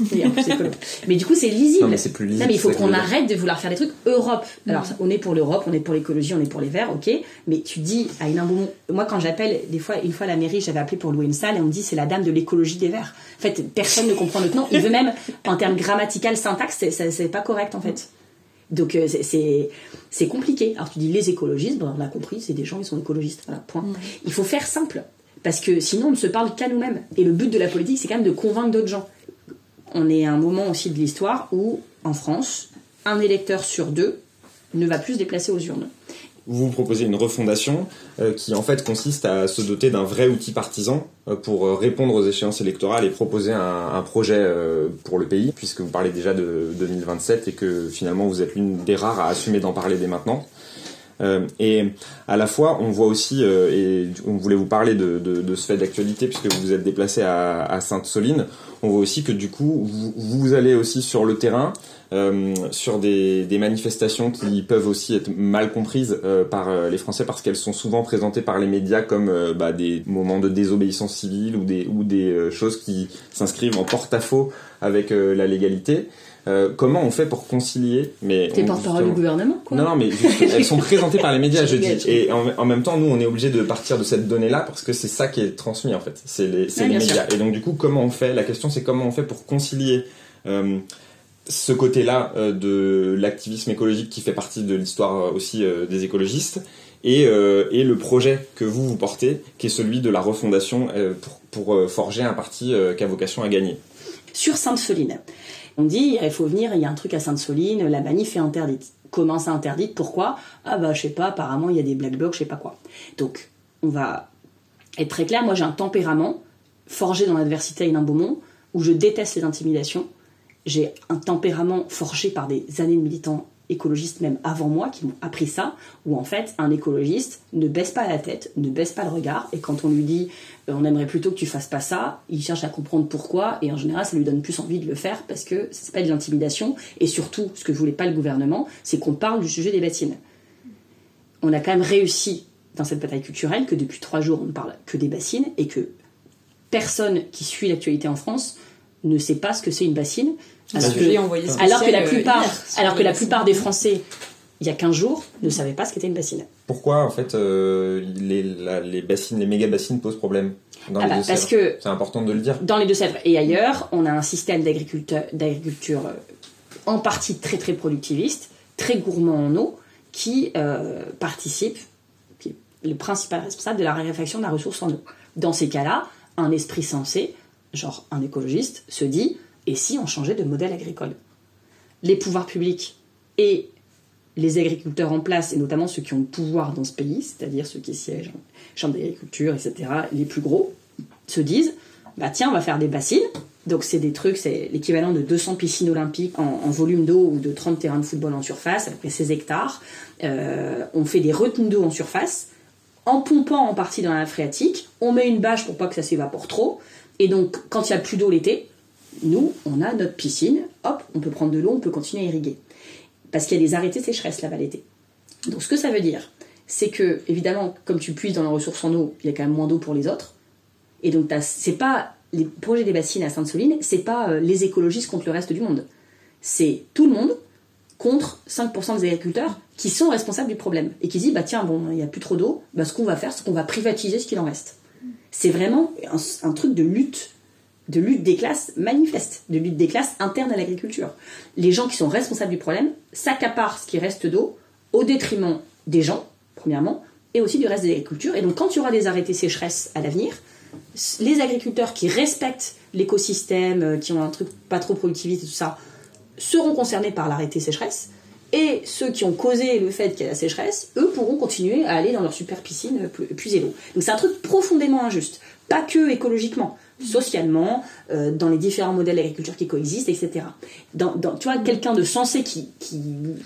mais du coup, c'est lisible. Non, mais c'est plus lisible. Non, mais il faut qu'on arrête de vouloir faire des trucs Europe. Alors, on est pour l'Europe, on est pour l'écologie, on est pour les verts, ok. Mais tu dis à une moment, moi quand j'appelle, des fois, une fois à la mairie, j'avais appelé pour louer une salle et on me dit c'est la dame de l'écologie des verts. En fait, personne ne comprend notre nom. Il veut même, en termes grammatical, syntaxe, c'est pas correct en fait. Donc euh, c'est compliqué. Alors tu dis les écologistes, bon, on a compris, c'est des gens qui sont écologistes. Voilà, point. Il faut faire simple. Parce que sinon, on ne se parle qu'à nous-mêmes. Et le but de la politique, c'est quand même de convaincre d'autres gens. On est à un moment aussi de l'histoire où, en France, un électeur sur deux ne va plus se déplacer aux urnes. Vous proposez une refondation euh, qui en fait consiste à se doter d'un vrai outil partisan euh, pour euh, répondre aux échéances électorales et proposer un, projet pour le pays, puisque vous parlez déjà de 2027 et que finalement vous êtes l'une des rares à assumer d'en parler dès maintenant. Et à la fois, on voit aussi, et on voulait vous parler de, de, ce fait d'actualité puisque vous vous êtes déplacé à, à Sainte-Soline, on voit aussi que du coup, vous, vous allez aussi sur le terrain, euh, sur des, des, manifestations qui peuvent aussi être mal comprises euh, par euh, les Français parce qu'elles sont souvent présentées par les médias comme euh, bah, des moments de désobéissance civile ou des, ou des choses qui s'inscrivent en porte-à-faux avec la légalité. Comment on fait pour concilier mais T'es porte-parole du gouvernement quoi. Non, non, mais elles sont présentées par les médias, je dis. Et en, en, même temps, nous, on est obligé de partir de cette donnée-là parce que c'est ça qui est transmis en fait. C'est les, les médias. Et donc du coup, comment on fait? La question, c'est comment on fait pour concilier euh, ce côté-là euh, de l'activisme écologique qui fait partie de l'histoire euh, aussi euh, des écologistes et, et, le projet que vous vous portez, qui est celui de la refondation pour, pour forger un parti qui a vocation à gagner? Sur Sainte-Soline, on dit il faut venir, il y a un truc à Sainte-Soline, la manif est interdite. Comment ça interdite Pourquoi? Ah bah je sais pas, apparemment il y a des black blocs, je sais pas quoi. Donc on va être très clair, moi j'ai un tempérament forgé dans l'adversité à Hénin Beaumont où je déteste les intimidations j'ai un tempérament forgé par des années de militants écologistes même avant moi qui m'ont appris ça, où en fait un écologiste ne baisse pas la tête, ne baisse pas le regard, et quand on lui dit euh, on aimerait plutôt que tu fasses pas ça, il cherche à comprendre pourquoi, et en général ça lui donne plus envie de le faire parce que c'est pas de l'intimidation, et surtout ce que voulait pas le gouvernement, c'est qu'on parle du sujet des bassines. On a quand même réussi dans cette bataille culturelle que depuis trois jours on ne parle que des bassines et que personne qui suit l'actualité en France ne sait pas ce que c'est une bassine. Alors que, alors que la plupart, alors que la plupart des Français, il y a 15 jours, ne savaient pas ce qu'était une bassine. Pourquoi en fait euh, les, les bassines, les méga bassines posent problème dans ah les bah, Parce que c'est important de le dire. Dans les Deux-Sèvres et ailleurs, on a un système d'agriculture euh, en partie très très productiviste, très gourmand en eau, qui euh, participe, qui est le principal responsable de la raréfaction de la ressource en eau. Dans ces cas-là, un esprit sensé genre un écologiste, se dit et si on changeait de modèle agricole? Les pouvoirs publics et les agriculteurs en place, et notamment ceux qui ont le pouvoir dans ce pays, c'est-à-dire ceux qui siègent en chambre d'agriculture, etc., les plus gros, se disent bah tiens, on va faire des bassines. Donc c'est des trucs, c'est l'équivalent de 200 piscines olympiques en, volume d'eau ou de 30 terrains de football en surface, après 16 hectares. Euh, on fait des retenues d'eau en surface. En pompant en partie dans la phréatique, on met une bâche pour pas que ça s'évapore trop. Et donc, quand il n'y a plus d'eau l'été, nous, on a notre piscine, hop, on peut prendre de l'eau, on peut continuer à irriguer. Parce qu'il y a des arrêtés de sécheresse là-bas l'été. Donc, ce que ça veut dire, c'est que, évidemment, comme tu puises dans la ressource en eau, il y a quand même moins d'eau pour les autres. Et donc, c'est pas les projets des bassines à Sainte-Soline, c'est pas euh, les écologistes contre le reste du monde. C'est tout le monde contre 5% des agriculteurs qui sont responsables du problème et qui disent bah tiens bon il n'y a plus trop d'eau bah, ce qu'on va faire c'est qu'on va privatiser ce qu'il en reste c'est vraiment un, truc de lutte, de lutte des classes manifeste, de lutte des classes internes à l'agriculture. Les gens qui sont responsables du problème s'accaparent ce qui reste d'eau au détriment des gens, premièrement, et aussi du reste de l'agriculture. Et donc quand il y aura des arrêtés sécheresse à l'avenir, les agriculteurs qui respectent l'écosystème, euh, qui ont un truc pas trop productiviste tout ça, seront concernés par l'arrêté sécheresse. Et ceux qui ont causé le fait qu'il y a la sécheresse, eux pourront continuer à aller dans leur super piscine puiser l'eau. Donc c'est un truc profondément injuste. Pas que écologiquement, socialement, euh, dans les différents modèles d'agriculture qui coexistent, etc. Dans, tu vois, quelqu'un de sensé qui, qui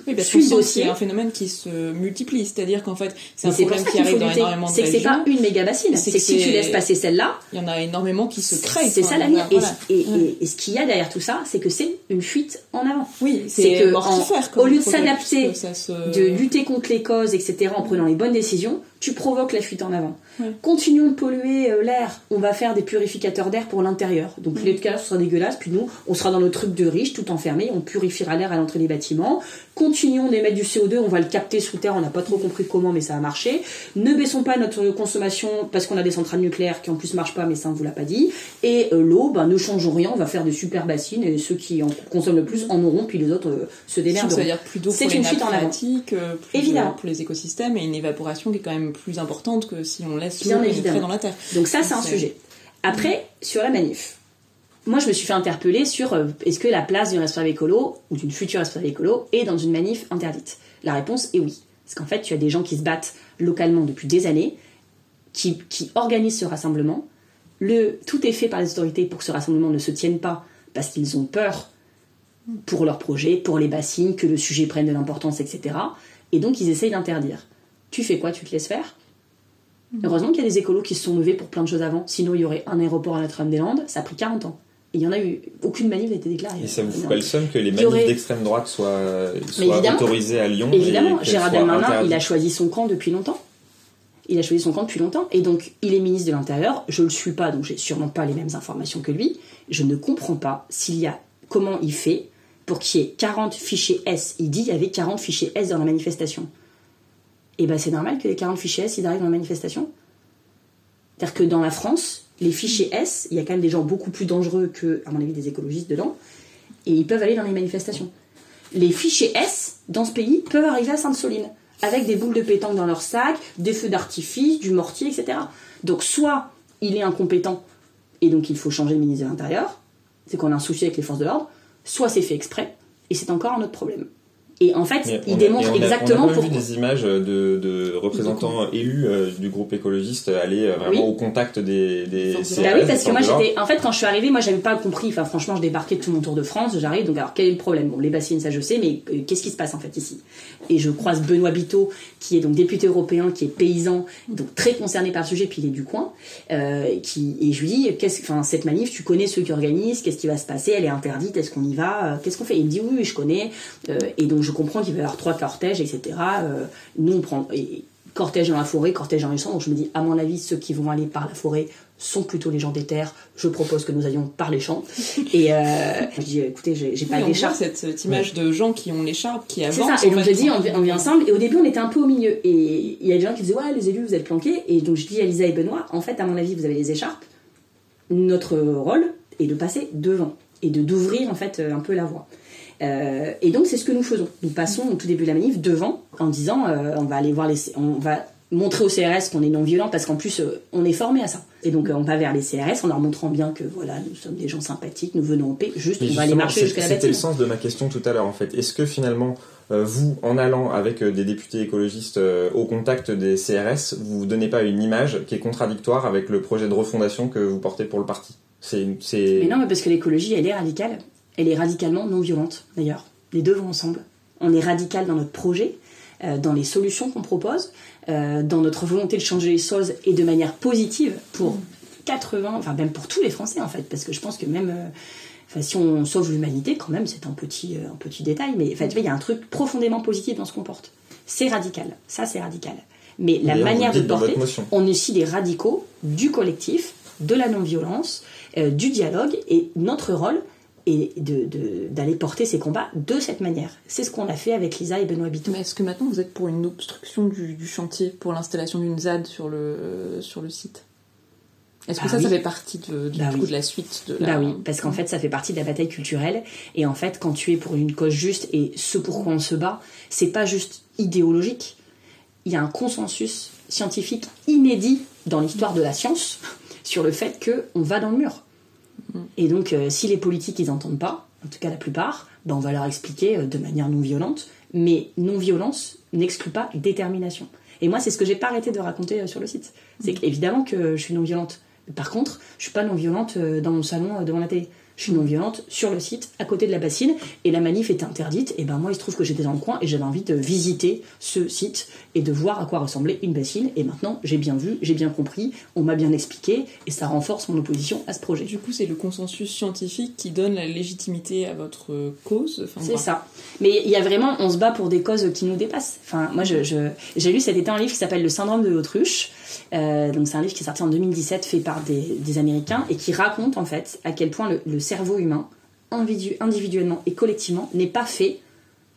oui, suit le dossier. C'est un phénomène qui se multiplie, c'est-à-dire qu'en fait, c'est un problème qui arrive dans énormément de C'est que c'est pas une méga bassine, c'est que, si tu laisses passer celle-là, il y en a énormément qui se créent. C'est ça l'avenir. Et, et, ce qu'il y a derrière tout ça, c'est que c'est une fuite en avant. Oui, c'est que en, au lieu de s'adapter, de lutter contre les causes, etc., en prenant les bonnes décisions, tu provoques la fuite en avant. Continuons de polluer euh, l'air, on va faire des purificateurs d'air pour l'intérieur. Donc les cas ce sera dégueulasse, puis nous, on sera dans nos trucs de riches, tout enfermé, on purifiera l'air à l'entrée des bâtiments. Continuons d'émettre du CO2, on va le capter sous terre, on n'a pas trop compris comment, mais ça a marché. Ne baissons pas notre consommation parce qu'on a des centrales nucléaires qui en plus marchent pas, mais ça on vous l'a pas dit. Et euh, l'eau, ben, ne changeons rien, on va faire des super bassines et ceux qui en consomment le plus en auront, puis les autres euh, se démerdent. C'est une fuite en avant. Évidemment. pour les écosystèmes et une évaporation qui est quand même plus importante que si on laisse l'eau dans la terre. Donc ça, c'est un sujet. Après, sur la manif, moi, je me suis fait interpeller sur euh, est-ce que la place d'une responsable écolo ou d'une future responsable écolo est dans une manif interdite? La réponse est oui. Parce qu'en fait, tu as des gens qui se battent localement depuis des années, qui, qui organisent ce rassemblement. Le, tout est fait par les autorités pour que ce rassemblement ne se tienne pas parce qu'ils ont peur pour leur projet, pour les bassines, que le sujet prenne de l'importance, etc. Et donc, ils essayent d'interdire. tu fais quoi? Tu te laisses faire? Heureusement qu'il y a des écolos qui se sont levés pour plein de choses avant. Sinon, il y aurait un aéroport à Notre-Dame-des-Landes. Ça a pris 40 ans. Il y en a eu. Aucune manif n'a été déclarée. Et ça vous fout pas le seum que les Il manifs aurait- d'extrême droite soient, soient autorisées à Lyon Évidemment, et Gérard Darmanin, il a choisi son camp depuis longtemps. Il a choisi son camp depuis longtemps. Et donc, il est ministre de l'Intérieur. Je ne le suis pas, donc j'ai sûrement pas les mêmes informations que lui. Je ne comprends pas s'il y a. Comment il fait pour qu'il y ait 40 fichiers S. Il dit qu'il y avait 40 fichiers S dans la manifestation. Et ben, c'est normal que les 40 fichiers S, ils arrivent dans la manifestation. C'est-à-dire que dans la France, les fichiers S, il y a quand même des gens beaucoup plus dangereux que, à mon avis, des écologistes dedans. Et ils peuvent aller dans les manifestations les fichiers S dans ce pays peuvent arriver à Sainte-Soline avec des boules de pétanque dans leur sac, des feux d'artifice, du mortier, etc. Donc soit il est incompétent et donc il faut changer le ministre de l'Intérieur, c'est qu'on a un souci avec les forces de l'ordre, soit c'est fait exprès et c'est encore un autre problème. Et en fait, il a- démontre et on a- exactement on a pourquoi. vu des images de, de représentants élus euh, du groupe écologiste aller euh, vraiment Oui. au contact des, des CRS, Bah oui, parce que moi j'étais. En fait, quand je suis arrivée, moi j'avais pas compris. Enfin, franchement, je débarquais de tout mon tour de France, j'arrive. Donc, alors, quel est le problème? Bon, les bassines, ça je sais, mais euh, qu'est-ce qui se passe en fait ici? Et je croise Benoît Biteau, qui est donc député européen, qui est paysan, donc très concerné par le sujet, puis il est du coin. qui, et je lui dis, qu'est-ce, enfin, cette manif, tu connais ceux qui organisent, qu'est-ce qui va se passer? Elle est interdite, est-ce qu'on y va? Qu'est-ce qu'on fait? Il me dit, oui, oui, je connais. Et donc, je comprends qu'il va y avoir trois cortèges, etc. Euh, nous, on prend. et- cortège dans la forêt, cortège dans les champs. Donc je me dis, à mon avis, ceux qui vont aller par la forêt sont plutôt les gens des terres. Je propose que nous allions par les champs. Et euh, je dis, écoutez, j'ai pas Oui, on voit d'écharpe. cette, cette image de gens qui ont l'écharpe, qui C'est avancent. ça. Et donc j'ai dit, on, vient- on vient ensemble. Et au début, on était un peu au milieu. Et il y a des gens qui disaient, ouais, les élus, vous êtes planqués. Et donc je dis à Lisa et Benoît, en fait, à mon avis, vous avez les écharpes. Notre rôle est de passer devant et de d'ouvrir en fait un peu la voie. Euh, et donc c'est ce que nous faisons. Nous passons au tout début de la manif devant en disant, euh, on va aller voir les, on va montrer aux CRS qu'on est non violent parce qu'en plus euh, on est formé à ça. Et donc on va vers les CRS en leur montrant bien que voilà, nous sommes des gens sympathiques, nous venons en paix. Juste, on va aller marcher jusqu'à la C'était le sens de ma question tout à l'heure en fait. Est-ce que finalement, vous, en allant avec des députés écologistes au contact des CRS, vous vous donnez pas une image qui est contradictoire avec le projet de refondation que vous portez pour le parti? C'est, c'est... Mais non, mais parce que l'écologie, elle est radicale. Elle est radicalement non violente, d'ailleurs. Les deux vont ensemble. On est radical dans notre projet, euh, dans les solutions qu'on propose, euh, dans notre volonté de changer les choses et de manière positive pour 80, enfin même pour tous les Français en fait, parce que je pense que même, euh, enfin, si on sauve l'humanité, quand même, c'est un petit, un petit détail, mais enfin, tu vois, il y a un truc profondément positif dans ce qu'on porte. C'est radical, ça c'est radical. Mais la manière de porter, on est aussi des radicaux du collectif, de la non-violence, du dialogue, et notre rôle de- d'aller porter ces combats de cette manière. C'est ce qu'on a fait avec Lisa et Benoît Biteau. Mais est-ce que maintenant vous êtes pour une obstruction du, du chantier, pour l'installation d'une ZAD sur le, sur le site? Est-ce que Bah ça, fait partie de, du Bah coup, oui. de la suite de la... Bah oui, parce qu'en fait, ça fait partie de la bataille culturelle. Et en fait, quand tu es pour une cause juste et ce pourquoi on se bat, c'est pas juste idéologique. Il y a un consensus scientifique inédit dans l'histoire de la science sur le fait que on va dans le mur. Et donc, euh, si les politiques ils entendent pas, en tout cas la plupart, ben, on va leur expliquer euh, de manière non violente. Mais non-violence n'exclut pas détermination. Et moi, c'est ce que j'ai pas arrêté de raconter euh, sur le site. C'est qu'évidemment que je suis non-violente. Par contre, je suis pas non-violente dans mon salon devant la télé. Je suis non-violente sur le site, à côté de la bassine, et la manif était interdite. Et ben moi, il se trouve que j'étais dans le coin et j'avais envie de visiter ce site et de voir à quoi ressemblait une bassine. Et maintenant, j'ai bien vu, j'ai bien compris, on m'a bien expliqué, et ça renforce mon opposition à ce projet. Du coup, c'est le consensus scientifique qui donne la légitimité à votre cause. Enfin, C'est ça. Mais il y a vraiment, on se bat pour des causes qui nous dépassent. Enfin, moi, je, je- j'ai lu cet été un livre qui s'appelle Le syndrome de l'autruche. Euh, donc, c'est un livre qui est sorti en 2017, fait par des, Américains, et qui raconte en fait à quel point le, cerveau humain, individu- individuellement et collectivement, n'est pas fait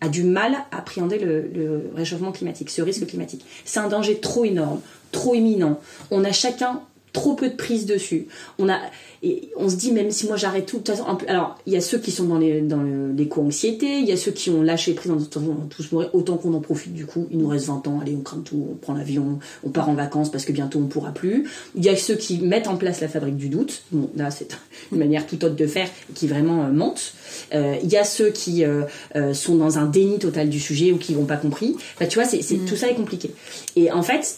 a du mal à appréhender le, le réchauffement climatique, ce risque climatique. C'est un danger trop énorme, trop imminent. On a chacun trop peu de prise dessus. On a et on se dit même si moi j'arrête tout de toute façon alors il y a ceux qui sont dans les dans le- l'éco-anxiété, il y a ceux qui ont lâché prise toute façon, on va tous mourir autant qu'on en profite du coup, il nous reste 20 ans, allez on crame tout, on prend l'avion, on part en vacances parce que bientôt on pourra plus. Il y a ceux qui mettent en place la fabrique du doute. Bon là c'est une manière toute autre de faire qui vraiment euh, monte. Euh, il y a ceux qui euh, euh, sont dans un déni total du sujet ou qui n'ont pas compris. Enfin, tu vois, c'est, c'est- tout ça est compliqué. Et en fait,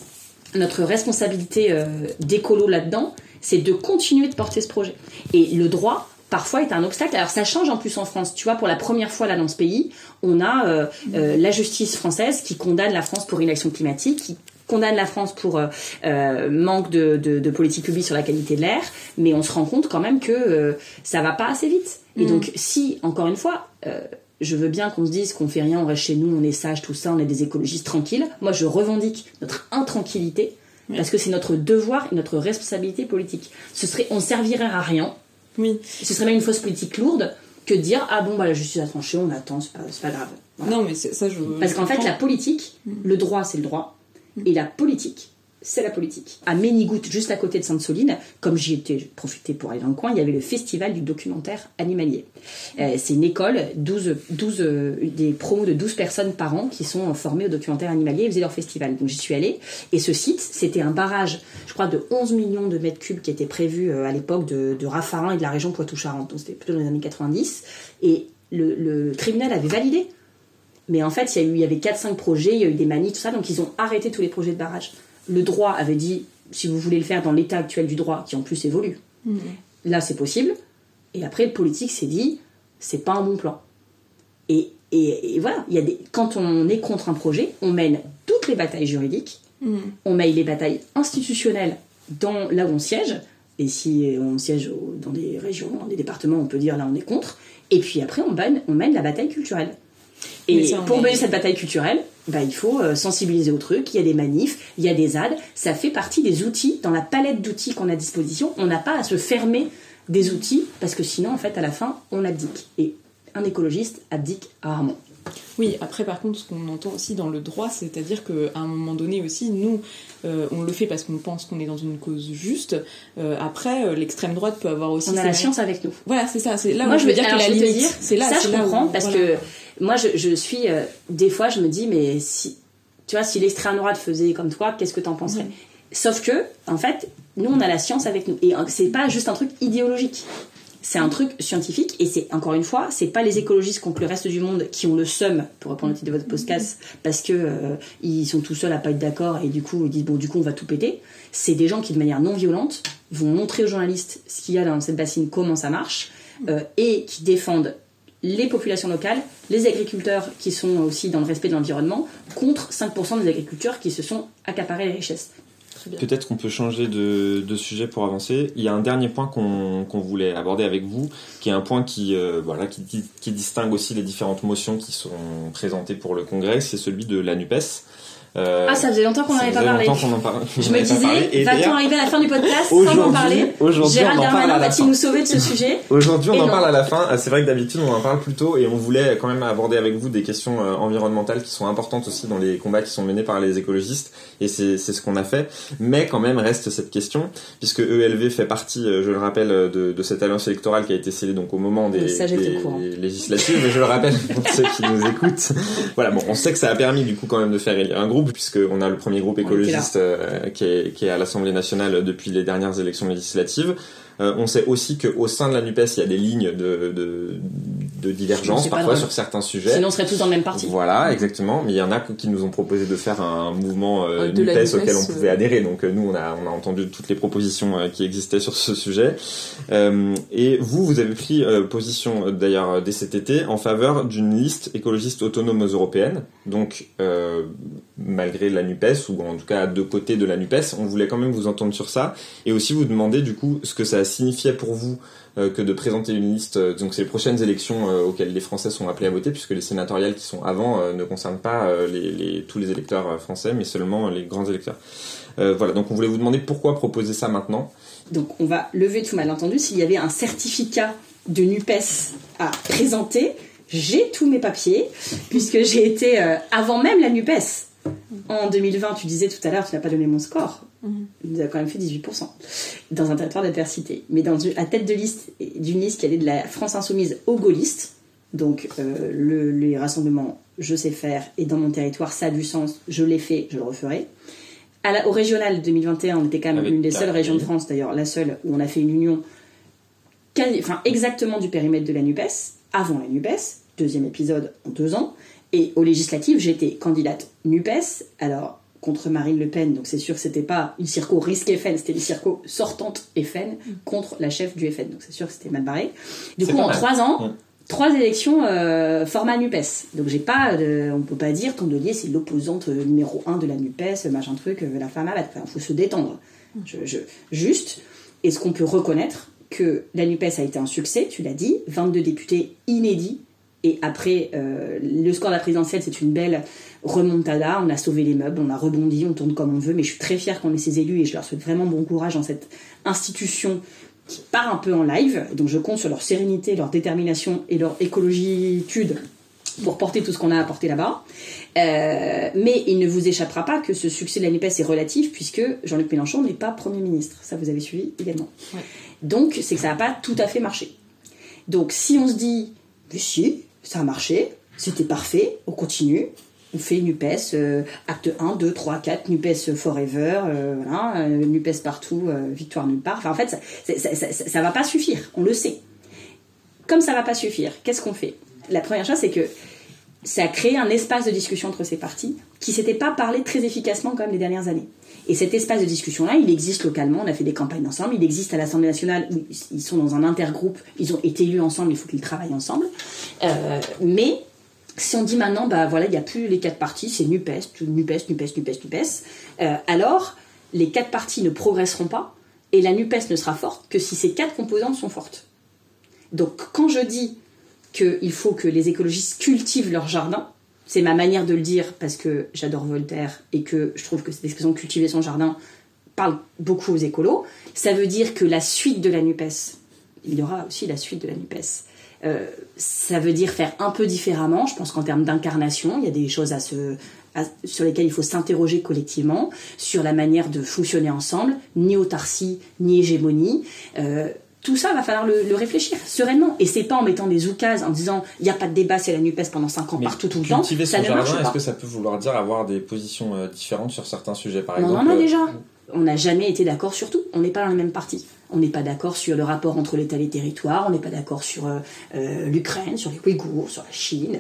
notre responsabilité euh, d'écolo là-dedans, c'est de continuer de porter ce projet. Et le droit, parfois, est un obstacle. Alors ça change en plus en France. Tu vois, pour la première fois là dans ce pays, on a euh, euh, la justice française qui condamne la France pour inaction climatique, qui condamne la France pour euh, manque de, de, politique publique sur la qualité de l'air, mais on se rend compte quand même que ça va pas assez vite. Et mm. donc, si, encore une fois, je veux bien qu'on se dise qu'on fait rien, on reste chez nous, on est sage, tout ça, on est des écologistes tranquilles. Moi, je revendique notre intranquillité parce que c'est notre devoir et notre responsabilité politique. Ce serait, on servirait à rien. Oui. Ce serait même une fausse politique lourde que de dire ah bon bah la justice a tranché, on attend, c'est pas, pas grave. Non mais ça je. Parce qu'en fait la politique, mm. le droit c'est le droit mm. et la politique c'est la politique. À Ménigout, juste à côté de Sainte-Soline, comme j'y étais profité pour aller dans le coin, il y avait le festival du documentaire animalier. Euh, c'est une école, 12, 12, euh, des promos de 12 personnes par an qui sont formées au documentaire animalier et faisaient leur festival. Donc j'y suis allée. Et ce site, c'était un barrage, je crois, de 11 millions de mètres cubes qui était prévu euh, à l'époque de, de Raffarin et de la région Poitou-Charentes. Donc c'était plutôt dans les années 90. Et le, le tribunal avait validé. Mais en fait, il y, a eu, il y avait 4-5 projets, il y a eu des manies, tout ça, donc ils ont arrêté tous les projets de barrage le droit avait dit si vous voulez le faire dans l'état actuel du droit, qui en plus évolue, mm. là c'est possible. Et après, le politique s'est dit c'est pas un bon plan. Et, et, voilà, il y a des, quand on est contre un projet, on mène toutes les batailles juridiques, mm. on mène les batailles institutionnelles dans, là où on siège. Et si on siège dans des régions, dans des départements, on peut dire là on est contre. Et puis après, on mène, on mène la bataille culturelle. Et pour mener cette bataille culturelle, bah, il faut euh, sensibiliser au truc, il y a des manifs, il y a des ZAD, ça fait partie des outils, dans la palette d'outils qu'on a à disposition, on n'a pas à se fermer des outils, parce que sinon, en fait, à la fin, on abdique. Et un écologiste abdique rarement. Oui, après par contre, ce qu'on entend aussi dans le droit, c'est-à-dire qu'à un moment donné aussi, nous, euh, on le fait parce qu'on pense qu'on est dans une cause juste. Euh, après, l'extrême droite peut avoir aussi... On a la science avec nous. Voilà, c'est ça. C'est là Moi, où je veux dire que la limite, c'est là. Ça, je comprends, parce que moi, je, suis. Euh, des fois, je me dis, mais si. Tu vois, si l'extrême droite faisait comme toi, qu'est-ce que t'en penserais? Sauf que, en fait, nous, on a la science avec nous. Et c'est pas juste un truc idéologique. C'est un truc scientifique et c'est encore une fois, c'est pas les écologistes contre le reste du monde qui ont le seum, pour reprendre le titre de votre podcast, parce que euh, ils sont tout seuls à pas être d'accord et du coup ils disent bon du coup on va tout péter. C'est des gens qui de manière non violente vont montrer aux journalistes ce qu'il y a dans cette bassine, comment ça marche, euh, et qui défendent les populations locales, les agriculteurs qui sont aussi dans le respect de l'environnement, contre 5% des agriculteurs qui se sont accaparés les richesses. Peut-être qu'on peut changer de, sujet pour avancer. Il y a un dernier point qu'on voulait aborder avec vous, qui est un point qui, euh, voilà, qui, qui, distingue aussi les différentes motions qui sont présentées pour le Congrès, c'est celui de la NUPES. Euh, ah, ça faisait longtemps qu'on n'en avait pas parlé. je me disais, va-t-on arriver à la fin du podcast sans en parler Gérald Darmanin va-t-il nous sauver de ce sujet Aujourd'hui, on en parle à la fin. C'est vrai que d'habitude, on en parle plus tôt et on voulait quand même aborder avec vous des questions euh, environnementales qui sont importantes aussi dans les combats qui sont menés par les écologistes et c'est ce qu'on a fait. Mais quand même reste cette question, puisque ELV fait partie, euh, je le rappelle, de, de cette alliance électorale qui a été scellée donc au moment des, des législatives. Mais je le rappelle pour ceux qui nous écoutent. Voilà, bon, on sait que ça a permis du coup quand même de faire élire un groupe puisqu'on a le premier groupe écologiste euh, qui, est, qui est à l'Assemblée nationale depuis les dernières élections législatives. Euh, on sait aussi qu'au sein de la NUPES, il y a des lignes de, de, de divergence parfois sur certains sujets. Sinon, on serait tous dans le même parti. Voilà, exactement. Mais il y en a qui nous ont proposé de faire un mouvement euh, NUPES, auquel on pouvait adhérer. Donc nous, on a, on a entendu toutes les propositions qui existaient sur ce sujet. et vous, vous avez pris position d'ailleurs dès cet été en faveur d'une liste écologiste autonome européenne. Donc malgré la NUPES, ou en tout cas à deux côtés de la NUPES. On voulait quand même vous entendre sur ça, et aussi vous demander du coup ce que ça signifiait pour vous euh, que de présenter une liste, euh, donc c'est les prochaines élections euh, auxquelles les Français sont appelés à voter, puisque les sénatoriales qui sont avant ne concernent pas tous les électeurs français, mais seulement les grands électeurs. voilà, donc on voulait vous demander pourquoi proposer ça maintenant. Donc on va lever tout malentendu, s'il y avait un certificat de NUPES à présenter, j'ai tous mes papiers, puisque j'ai été, avant même la NUPES, en 2020, tu disais tout à l'heure, tu n'as pas donné mon score. Mhm. Il nous a quand même fait 18% dans un territoire d'adversité. Mais dans une, à tête de liste d'une liste qui allait de la France insoumise aux gaullistes, donc euh, le, les rassemblements, je sais faire, et dans mon territoire, ça a du sens, je l'ai fait, je le referai. À la, au régional 2021, on était quand même une des seules régions de France, d'ailleurs la seule où on a fait une union enfin, exactement du périmètre de la NUPES, avant la NUPES, deuxième épisode en deux ans. Et aux législatives, j'étais candidate NUPES, alors contre Marine Le Pen, donc c'est sûr que c'était pas une circo risque FN, c'était une circo sortante FN contre la chef du FN, donc c'est sûr que c'était mal barré. Du coup, en trois ans, trois élections euh, format NUPES. Donc j'ai pas, on peut pas dire Tondelier c'est l'opposante numéro un de la NUPES, machin truc, la femme à battre. Enfin, faut se détendre. Je, je, juste, est-ce qu'on peut reconnaître que la NUPES a été un succès, tu l'as dit, 22 députés inédits, et après, euh, le score de la présidentielle, c'est une belle remontada, on a sauvé les meubles, on a rebondi, on tourne comme on veut, mais je suis très fière qu'on ait ces élus et je leur souhaite vraiment bon courage dans cette institution qui part un peu en live. Donc je compte sur leur sérénité, leur détermination et leur écologitude pour porter tout ce qu'on a apporté là-bas. Euh, mais il ne vous échappera pas que ce succès de la NUPES est relatif puisque Jean-Luc Mélenchon n'est pas Premier ministre. Ça, vous avez suivi également. Donc, c'est que ça n'a pas tout à fait marché. Donc, si on se dit, mais si, ça a marché, c'était parfait, on continue, on fait NUPES, euh, acte 1, 2, 3, 4, NUPES forever, euh, voilà, NUPES partout, victoire nulle part. Enfin, en fait, ça, ça, va pas suffire, on le sait. Comme ça va pas suffire, qu'est-ce qu'on fait? La première chose, c'est que ça a créé un espace de discussion entre ces partis qui s'était pas parlé très efficacement même les dernières années. Et cet espace de discussion-là, il existe localement, on a fait des campagnes ensemble, il existe à l'Assemblée nationale où ils sont dans un intergroupe, ils ont été élus ensemble, il faut qu'ils travaillent ensemble. Euh, mais si on dit maintenant, bah voilà, il n'y a plus les quatre partis, c'est NUPES, NUPES, NUPES, NUPES, NUPES, euh, alors les quatre partis ne progresseront pas et la NUPES ne sera forte que si ces quatre composantes sont fortes. Donc quand je dis qu'il faut que les écologistes cultivent leur jardin. C'est ma manière de le dire parce que j'adore Voltaire et que je trouve que cette expression cultiver son jardin parle beaucoup aux écolos. Ça veut dire que la suite de la NUPES, il y aura aussi la suite de la NUPES, euh, ça veut dire faire un peu différemment. Je pense qu'en termes d'incarnation, il y a des choses sur lesquelles il faut s'interroger collectivement, sur la manière de fonctionner ensemble, ni autarcie, ni hégémonie. Euh, tout ça, va falloir le, réfléchir sereinement. Et c'est pas en mettant des oukases, en disant il n'y a pas de débat, c'est la NUPES pendant 5 ans, partout, tout le temps. Cultiver son jardin, est-ce que ça peut vouloir dire avoir des positions euh, différentes sur certains sujets, par exemple On en a déjà. On n'a jamais été d'accord sur tout. On n'est pas dans la même parti. On n'est pas d'accord sur le rapport entre l'État et les territoires. On n'est pas d'accord sur euh, euh, l'Ukraine, sur les Ouïghours, sur la Chine,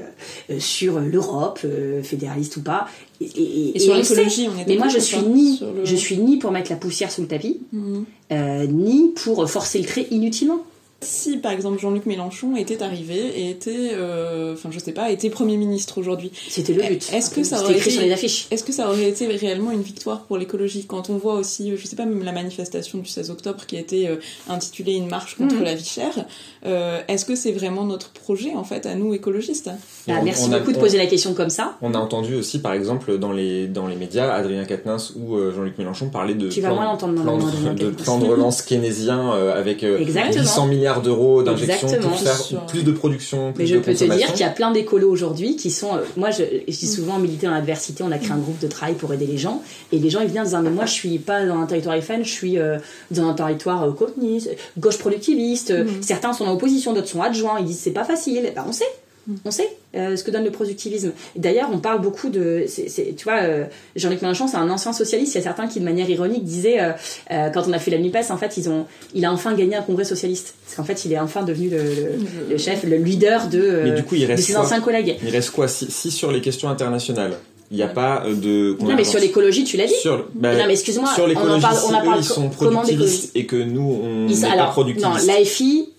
sur l'Europe, fédéraliste ou pas. Et, sur l'écologie, on est Mais moi, je suis ni, je suis ni pour mettre la poussière sous le tapis, mhm. ni pour forcer le trait inutilement. Si par exemple Jean-Luc Mélenchon était arrivé et était, euh, enfin je sais pas, était Premier ministre aujourd'hui. C'était le but. Est-ce que ça aurait été, sur les affiches. Est-ce que ça aurait été réellement une victoire pour l'écologie quand on voit aussi, je sais pas, même la manifestation du 16 octobre qui a été euh, intitulée Une marche contre mhm. la vie chère. Euh, est-ce que c'est vraiment notre projet en fait à nous écologistes? Ah, Merci beaucoup de poser la question comme ça. On a entendu aussi par exemple dans les dans les médias Adrien Quatennens ou Jean-Luc Mélenchon parler de tu plan, vas plan, de, de, plan de relance keynésien avec 800 milliards d'euros d'injection pour faire plus de production, plus Mais je peux te dire qu'il y a plein d'écolos aujourd'hui qui sont. Euh, moi, je, dis souvent militer dans l'adversité, on a créé un groupe de travail pour aider les gens. Et les gens, ils viennent en disant Mais moi, je suis pas dans un territoire FN, je suis euh, dans un territoire euh, communiste, gauche productiviste. Mm. Certains sont en opposition, d'autres sont adjoints. Ils disent C'est pas facile. Ben, on sait. On sait euh, ce que donne le productivisme. D'ailleurs, on parle beaucoup de. tu vois, euh, Jean-Luc Mélenchon, c'est un ancien socialiste. Il y a certains qui, de manière ironique, disaient euh, quand on a fait la NUPES, en fait, ils ont, il a enfin gagné un congrès socialiste. Parce qu'en fait, il est enfin devenu le, chef, le leader de, Mais du coup, il reste ses anciens collègues. Il reste quoi si, sur les questions internationales, il n'y a pas de. Non, mais sur l'écologie, tu l'as dit. Sur, bah, non, mais excuse-moi, sur l'écologie, on en parle, on en parle ils sont productivistes et que nous, on n'est pas productivistes. Non, l'AFI,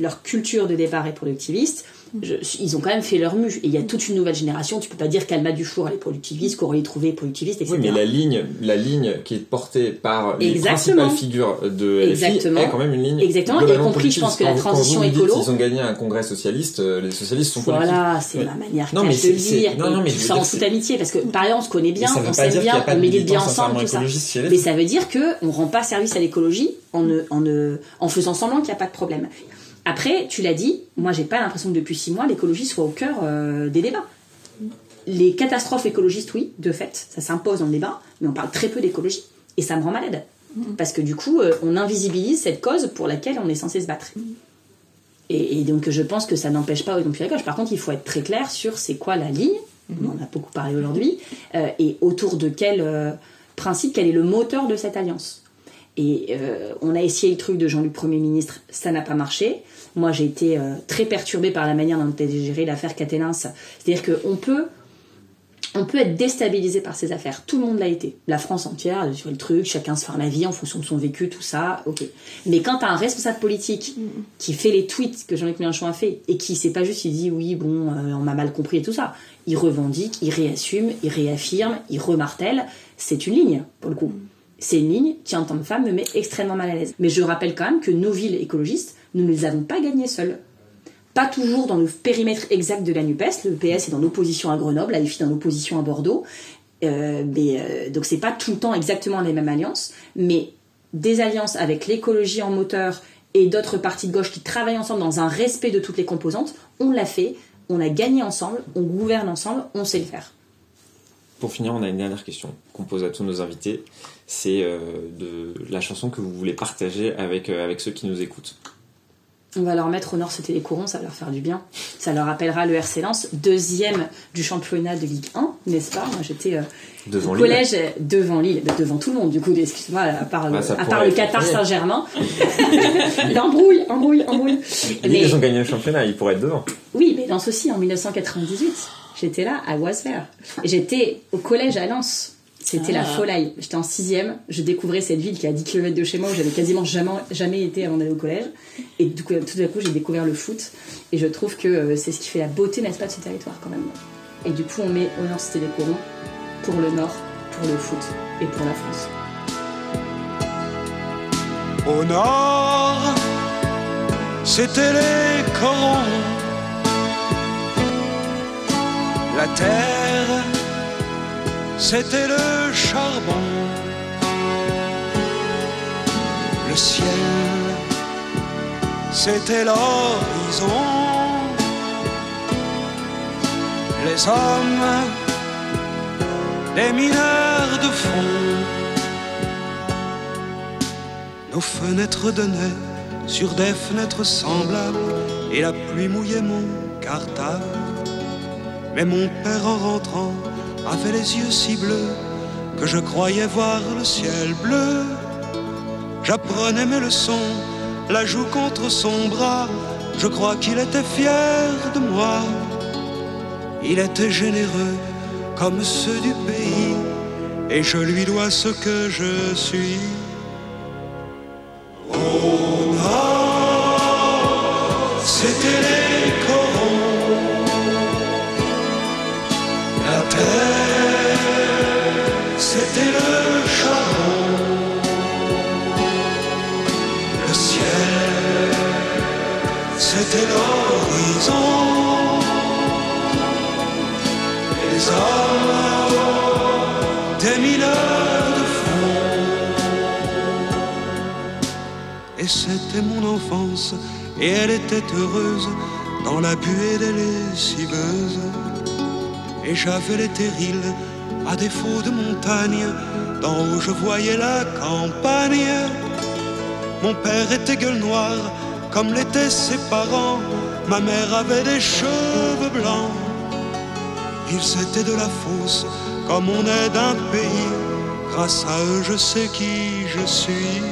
leur culture de départ est productiviste ils ont quand même fait leur mue. Et il y a toute une nouvelle génération. Tu peux pas dire qu'Alma Dufour elle est productiviste, qu'Aurélie Trouvé est productiviste, etc. Oui, mais la ligne, la ligne qui est portée par les principales figures de LFI Exactement. est quand même une ligne. Exactement. Y compris, je pense que la transition écolo. Ils ont gagné un congrès socialiste. Euh, les socialistes sont Voilà, c'est ma manière non, mais de le dire. Non, non, mais ça en toute amitié, parce que par exemple, on se connaît bien, on s'aime bien, on milite bien ensemble, tout ça. Mais ça veut dire que on rend pas service à l'écologie en en en faisant semblant qu'il n'y a pas de problème. Après, tu l'as dit, moi j'ai pas l'impression que depuis six mois l'écologie soit au cœur euh, des débats. Les catastrophes écologistes, oui, de fait, ça s'impose dans le débat, mais on parle très peu d'écologie et ça me rend malade. Mm-hmm. Parce que du coup, euh, on invisibilise cette cause pour laquelle on est censé se battre. Mm-hmm. Et, donc je pense que ça n'empêche pas aux plus la gauche. Par contre, il faut être très clair sur c'est quoi la ligne, mm-hmm. on en a beaucoup parlé aujourd'hui, euh, et autour de quel principe, quel est le moteur de cette alliance? Et on a essayé le truc de Jean-Luc Premier ministre, ça n'a pas marché. Moi, j'ai été euh, très perturbée par la manière dont été gérée l'affaire Catenins. C'est-à-dire qu'on peut, on peut être déstabilisé par ces affaires. Tout le monde l'a été. La France entière, sur le truc, chacun se fait la vie en fonction de son vécu, tout ça, ok. Mais quand t'as un responsable politique qui fait les tweets que Jean-Luc Mélenchon a fait, et qui c'est pas juste, il dit oui, bon, euh, on m'a mal compris et tout ça. Il revendique, il réassume, il réaffirme, il remartèle. C'est une ligne, pour le coup. C'est une ligne qui, en tant que femme, me met extrêmement mal à l'aise. Mais je rappelle quand même que nos villes écologistes, nous ne les avons pas gagnées seules pas toujours dans le périmètre exact de la NUPES. Le PS est dans l'opposition à Grenoble, la FI dans l'opposition à Bordeaux. Euh, mais, euh, donc c'est pas tout le temps exactement les mêmes alliances, mais des alliances avec l'écologie en moteur et d'autres partis de gauche qui travaillent ensemble dans un respect de toutes les composantes, on l'a fait, on a gagné ensemble, on gouverne ensemble, on sait le faire. Pour finir, on a une dernière question qu'on pose à tous nos invités. C'est euh, de la chanson que vous voulez partager avec, avec ceux qui nous écoutent. On va leur mettre au nord c'était les ça va leur faire du bien. Ça leur rappellera le RC Lens, deuxième du championnat de Ligue 1, n'est-ce pas Moi j'étais euh, au collège devant Lille, devant tout le monde du coup, excuse-moi, à part, le, bah, à part le Qatar Saint-Germain. embrouille, embrouille, embrouille. Mais, ils ont gagné le championnat, ils pourraient être devant. Oui, mais Lens aussi en 1998. J'étais là à. Et j'étais au collège à Lens. C'était la ah. folie. J'étais en sixième, je découvrais cette ville qui est à 10 km de chez moi où j'avais quasiment jamais, jamais été avant d'aller au collège. Et du coup, tout d'un coup, j'ai découvert le foot. Et je trouve que euh, c'est ce qui fait la beauté, n'est-ce pas, de ce territoire quand même. Et du coup, on met au nord, c'était les corons, pour le nord, pour le foot et pour la France. Au nord, c'était les corons. La terre c'était le charbon. Le ciel, c'était l'horizon. Les hommes, les mineurs de fond. Nos fenêtres donnaient sur des fenêtres semblables et la pluie mouillait mon cartable. Mais mon père en rentrant avait les yeux si bleus que je croyais voir le ciel bleu. J'apprenais mes leçons, la joue contre son bras, je crois qu'il était fier de moi. Il était généreux comme ceux du pays, et je lui dois ce que je suis. Oh c'était les c'était mon enfance, et elle était heureuse dans la buée des lessiveuses. Et j'avais les terrils à défaut de montagne, d'en haut je voyais la campagne. Mon père était gueule noire, comme l'étaient ses parents. Ma mère avait des cheveux blancs. Ils étaient de la fosse, comme on est d'un pays. Grâce à eux, je sais qui je suis.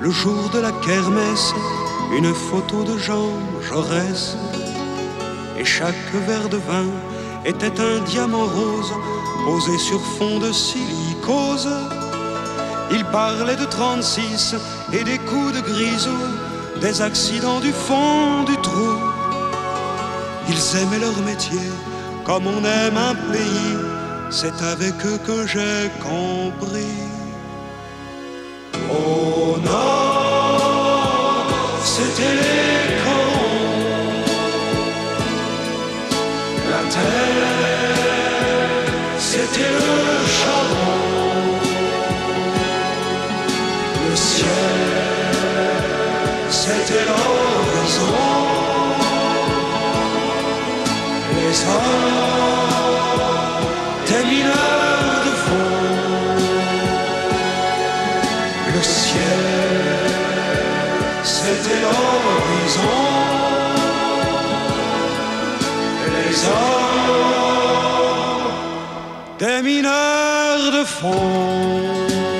le jour de la kermesse, une photo de Jean Jaurès. Et chaque verre de vin était un diamant rose posé sur fond de silicose. Il parlait de 36 et des coups de grisou, des accidents du fond du trou ils aimaient leur métier comme on aime un pays. C'est avec eux que j'ai compris. Des mineurs de fond.